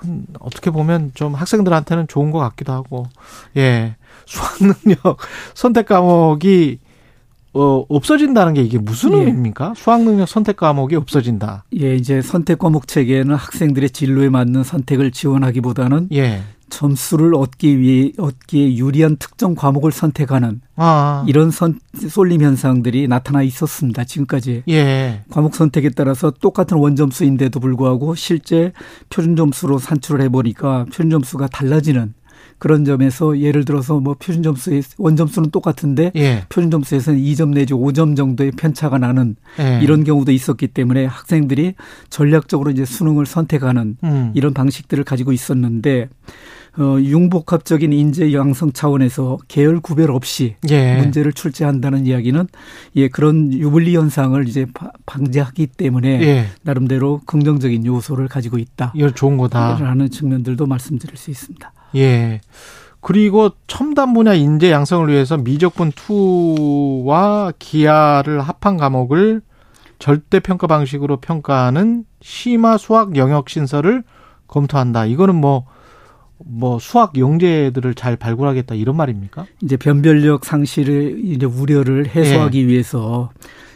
그럼 어떻게 보면 좀 학생들한테는 좋은 것 같기도 하고. 예. 수학 능력 선택 과목이 어 없어진다는 게 이게 무슨 예. 의미입니까? 수학 능력 선택 과목이 없어진다. 예, 이제 선택 과목 체계는 학생들의 진로에 맞는 선택을 지원하기보다는 예. 점수를 얻기 위해 얻기에 유리한 특정 과목을 선택하는 아. 이런 선, 쏠림 현상들이 나타나 있었습니다. 지금까지. 예. 과목 선택에 따라서 똑같은 원점수인데도 불구하고 실제 표준 점수로 산출을 해보니까 표준 점수가 달라지는 그런 점에서 예를 들어서 뭐 표준 점수의 원 점수는 똑같은데 예. 표준 점수에서는 2점 내지 5점 정도의 편차가 나는 예. 이런 경우도 있었기 때문에 학생들이 전략적으로 이제 수능을 선택하는 음. 이런 방식들을 가지고 있었는데 어, 융복합적인 인재 양성 차원에서 계열 구별 없이 예. 문제를 출제한다는 이야기는 예 그런 유불리 현상을 이제 바- 방지하기 때문에 예. 나름대로 긍정적인 요소를 가지고 있다. 이거 좋은 거다. 라는 측면들도 말씀드릴 수 있습니다. 예. 그리고 첨단 분야 인재 양성을 위해서 미적분 2와 기하를 합한 과목을 절대 평가 방식으로 평가하는 심화 수학 영역 신설을 검토한다. 이거는 뭐, 뭐 수학 영재들을 잘 발굴하겠다 이런 말입니까? 이제 변별력 상실의 이제 우려를 해소하기 위해서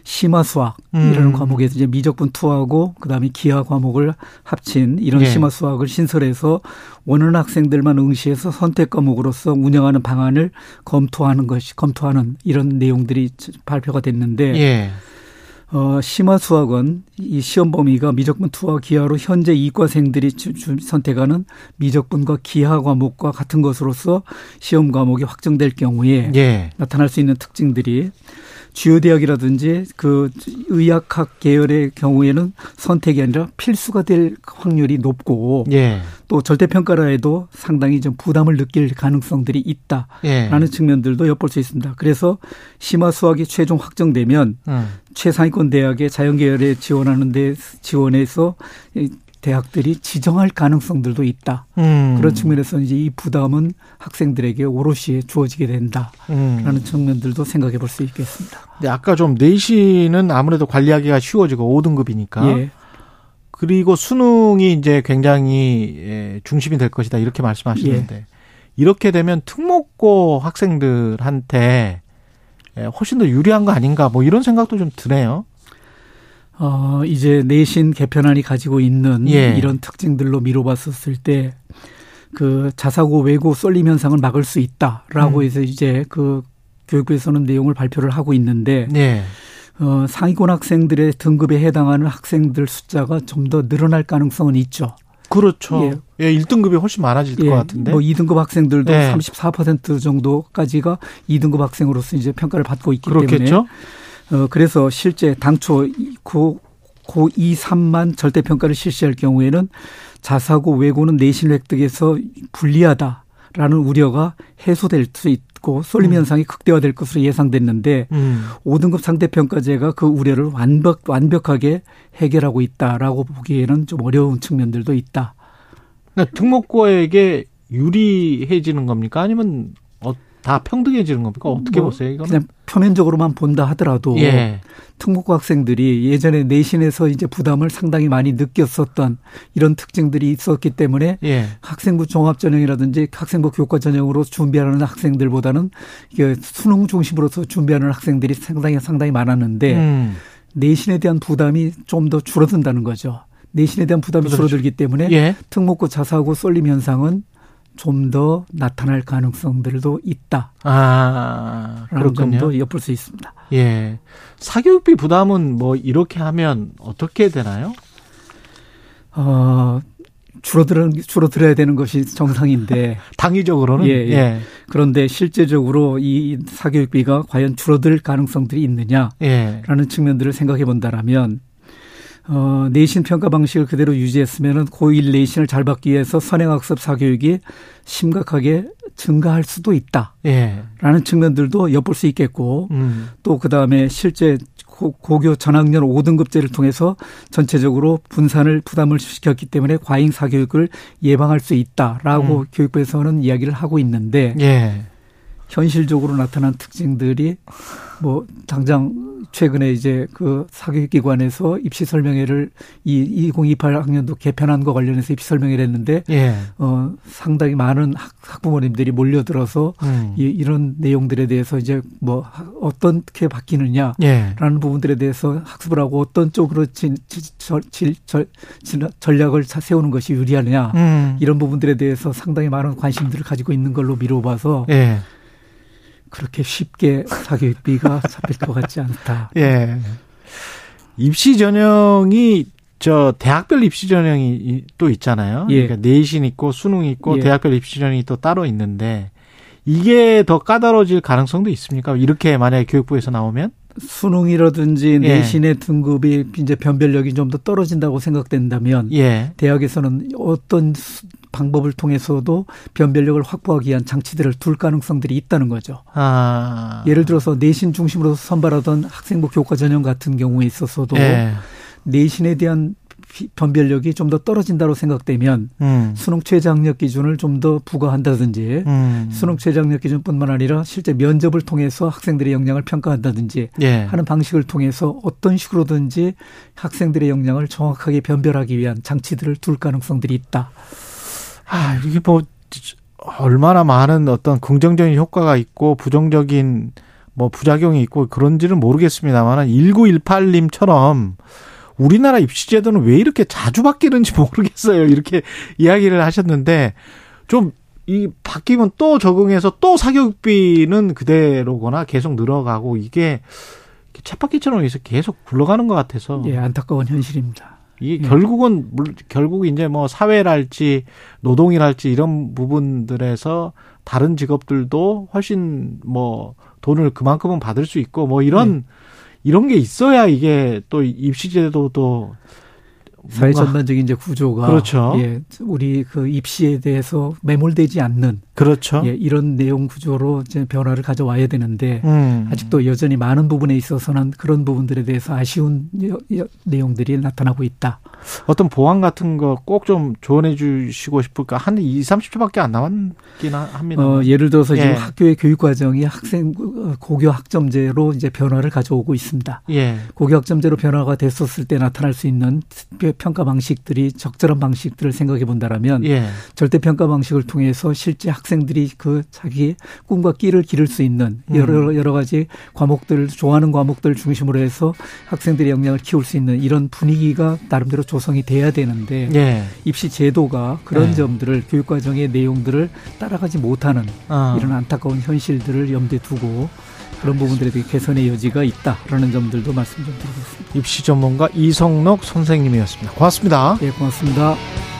심화 수학이라는 예. 음. 과목에서 이제 미적분 투하고 그다음에 기하 과목을 합친 이런 예. 심화 수학을 신설해서 원하는 학생들만 응시해서 선택 과목으로서 운영하는 방안을 검토하는 것이 검토하는 이런 내용들이 발표가 됐는데 예. 어, 심화 수학은 이 시험 범위가 미적분 투하 기하로 현재 이과생들이 주- 주- 선택하는 미적분과 기하 과목과 같은 것으로서 시험 과목이 확정될 경우에 예. 나타날 수 있는 특징들이 주요 대학이라든지 그 의학학 계열의 경우에는 선택이 아니라 필수가 될 확률이 높고 예. 또 절대 평가라 해도 상당히 좀 부담을 느낄 가능성들이 있다라는 예. 측면들도 엿볼 수 있습니다. 그래서 심화 수학이 최종 확정되면 음. 최상위권 대학의 자연 계열에 지원하는 데 지원해서 이 대학들이 지정할 가능성들도 있다. 음. 그런 측면에서 이제 이 부담은 학생들에게 오롯이 주어지게 된다라는 음. 측면들도 생각해 볼 수 있겠습니다. 근데 아까 좀 내신은 아무래도 관리하기가 쉬워지고 5등급이니까. 예. 그리고 수능이 이제 굉장히 예, 중심이 될 것이다 이렇게 말씀하시는데 예. 이렇게 되면 특목고 학생들한테 예, 훨씬 더 유리한 거 아닌가 뭐 이런 생각도 좀 드네요. 어, 이제 내신 개편안이 가지고 있는 예. 이런 특징들로 미뤄봤었을 때 그 자사고 외고 쏠림 현상을 막을 수 있다라고 음. 해서 이제 그 교육부에서는 내용을 발표를 하고 있는데 예. 어, 상위권 학생들의 등급에 해당하는 학생들 숫자가 좀 더 늘어날 가능성은 있죠. 그렇죠. 예. 예, 1등급이 훨씬 많아질 것 같은데. 뭐 2등급 학생들도 예. 34% 정도까지가 2등급 학생으로서 이제 평가를 받고 있기 그렇겠죠. 때문에 어 그래서 실제 당초 이- 고, 고 2, 3만 절대 평가를 실시할 경우에는 자사고 외고는 내신 획득에서 불리하다라는 우려가 해소될 수 있고 쏠림 음. 현상이 극대화될 것으로 예상됐는데 음. 5등급 상대평가제가 그 우려를 완벽, 완벽하게 해결하고 있다라고 보기에는 좀 어려운 측면들도 있다. 그러니까 등록고에게 유리해지는 겁니까? 아니면 어, 다 평등해지는 겁니까? 어떻게 뭐 보세요? 이거는? 그냥 표면적으로만 본다 하더라도 예. 특목고 학생들이 예전에 내신에서 이제 부담을 상당히 많이 느꼈었던 이런 특징들이 있었기 때문에 예. 학생부 종합 전형이라든지 학생부 교과 전형으로 준비하는 학생들보다는 이게 수능 중심으로서 준비하는 학생들이 상당히 상당히 많았는데 음. 내신에 대한 부담이 좀 더 줄어든다는 거죠. 내신에 대한 부담이 그렇죠. 줄어들기 때문에 예. 특목고 자사고 쏠림 현상은 좀 더 나타날 가능성들도 있다. 아, 라는 그렇군요. 점도 엿볼 수 있습니다. 예. 사교육비 부담은 뭐 이렇게 하면 어떻게 되나요? 어, 줄어들은, 줄어들어야 되는 것이 정상인데. 당위적으로는? 예, 예. 예. 그런데 실제적으로 이 사교육비가 과연 줄어들 가능성들이 있느냐. 예. 라는 측면들을 생각해 본다라면, 어, 내신 평가 방식을 그대로 유지했으면은 고1 내신을 잘 받기 위해서 선행학습 사교육이 심각하게 증가할 수도 있다. 예. 라는 측면들도 엿볼 수 있겠고, 음. 또 그 다음에 실제 고, 고교 전학년 5등급제를 통해서 전체적으로 분산을 부담을 시켰기 때문에 과잉 사교육을 예방할 수 있다라고 음. 교육부에서는 이야기를 하고 있는데 예. 현실적으로 나타난 특징들이 뭐 당장 최근에 이제 그 사교육기관에서 입시 설명회를 이 2028 학년도 개편한 거 관련해서 입시 설명회를 했는데 예. 어 상당히 많은 학, 학부모님들이 몰려들어서 음. 이, 이런 내용들에 대해서 이제 뭐 하- 어떻게 바뀌느냐 예. 라는 부분들에 대해서 학습을 하고 어떤 쪽으로 진, 진, 절, 질, 절, 진- 전략을 차- 세우는 것이 유리하느냐 음. 이런 부분들에 대해서 상당히 많은 관심들을 가지고 있는 걸로 미뤄봐서 예. 그렇게 쉽게 사교육비가 잡힐 것 같지 않다. 예. 입시 전형이 저 대학별 입시 전형이 이- 또 있잖아요. 예. 그러니까 내신 있고 수능 있고 예. 대학별 입시 전형이 또 따로 있는데 이게 더 까다로워질 가능성도 있습니까? 이렇게 만약에 교육부에서 나오면? 수능이라든지 예. 내신의 등급이 이제 변별력이 좀 더 떨어진다고 생각된다면 예. 대학에서는 어떤 수- 방법을 통해서도 변별력을 확보하기 위한 장치들을 둘 가능성들이 있다는 거죠. 아. 예를 들어서 내신 중심으로 선발하던 학생부 교과 전형 같은 경우에 있어서도 예. 내신에 대한 비- 변별력이 좀 더 떨어진다고 생각되면 음. 수능 최저학력 기준을 좀 더 부과한다든지 음. 수능 최저학력 기준뿐만 아니라 실제 면접을 통해서 학생들의 역량을 평가한다든지 예. 하는 방식을 통해서 어떤 식으로든지 학생들의 역량을 정확하게 변별하기 위한 장치들을 둘 가능성들이 있다. 아, 이게 뭐 얼마나 많은 어떤 긍정적인 효과가 있고 부정적인 뭐 부작용이 있고 그런지는 모르겠습니다만 1918님처럼 우리나라 입시 제도는 왜 이렇게 자주 바뀌는지 모르겠어요. 이렇게 이야기를 하셨는데 좀 이 바뀌면 또 적응해서 또 사교육비는 그대로거나 계속 늘어가고 이게 쳇바퀴처럼 계속 굴러가는 것 같아서 예, 안타까운 현실입니다. 이게 예. 결국은 물- 결국 이제 뭐 사회랄지 노동이랄지 이런 부분들에서 다른 직업들도 훨씬 뭐 돈을 그만큼은 받을 수 있고 뭐 이런 이런 게 있어야 이게 또 입시제도도 사회 전반적인 이제 구조가 그렇죠. 예, 우리 그 입시에 대해서 매몰되지 않는 그렇죠. 예, 이런 내용 구조로 이제 변화를 가져와야 되는데 음. 아직도 여전히 많은 부분에 있어서는 그런 부분들에 대해서 아쉬운 내용들이 나타나고 있다. 어떤 보안 같은 거 꼭 좀 조언해 주시고 싶을까? 한 2, 30초밖에 안 남았긴 하- 합니다. 어, 예를 들어서 지금 예. 학교의 교육 과정이 학생 어, 고교 학점제로 이제 변화를 가져오고 있습니다. 예. 고교 학점제로 변화가 됐었을 때 나타날 수 있는 평가 방식들이 적절한 방식들을 생각해 본다라면 예. 절대 평가 방식을 통해서 실제 학생들이 그 자기 꿈과 끼를 기를 수 있는 여러 여러 가지 과목들 좋아하는 과목들 중심으로 해서 학생들의 역량을 키울 수 있는 이런 분위기가 나름대로 조성이 돼야 되는데 예. 입시 제도가 그런 네. 점들을 교육 과정의 내용들을 따라가지 못하는 아. 이런 안타까운 현실들을 염두에 두고 그런 부분들에 대해 개선의 여지가 있다라는 점들도 말씀 좀 드리겠습니다. 입시 전문가 이성록 선생님이었습니다. 고맙습니다. 예, 고맙습니다.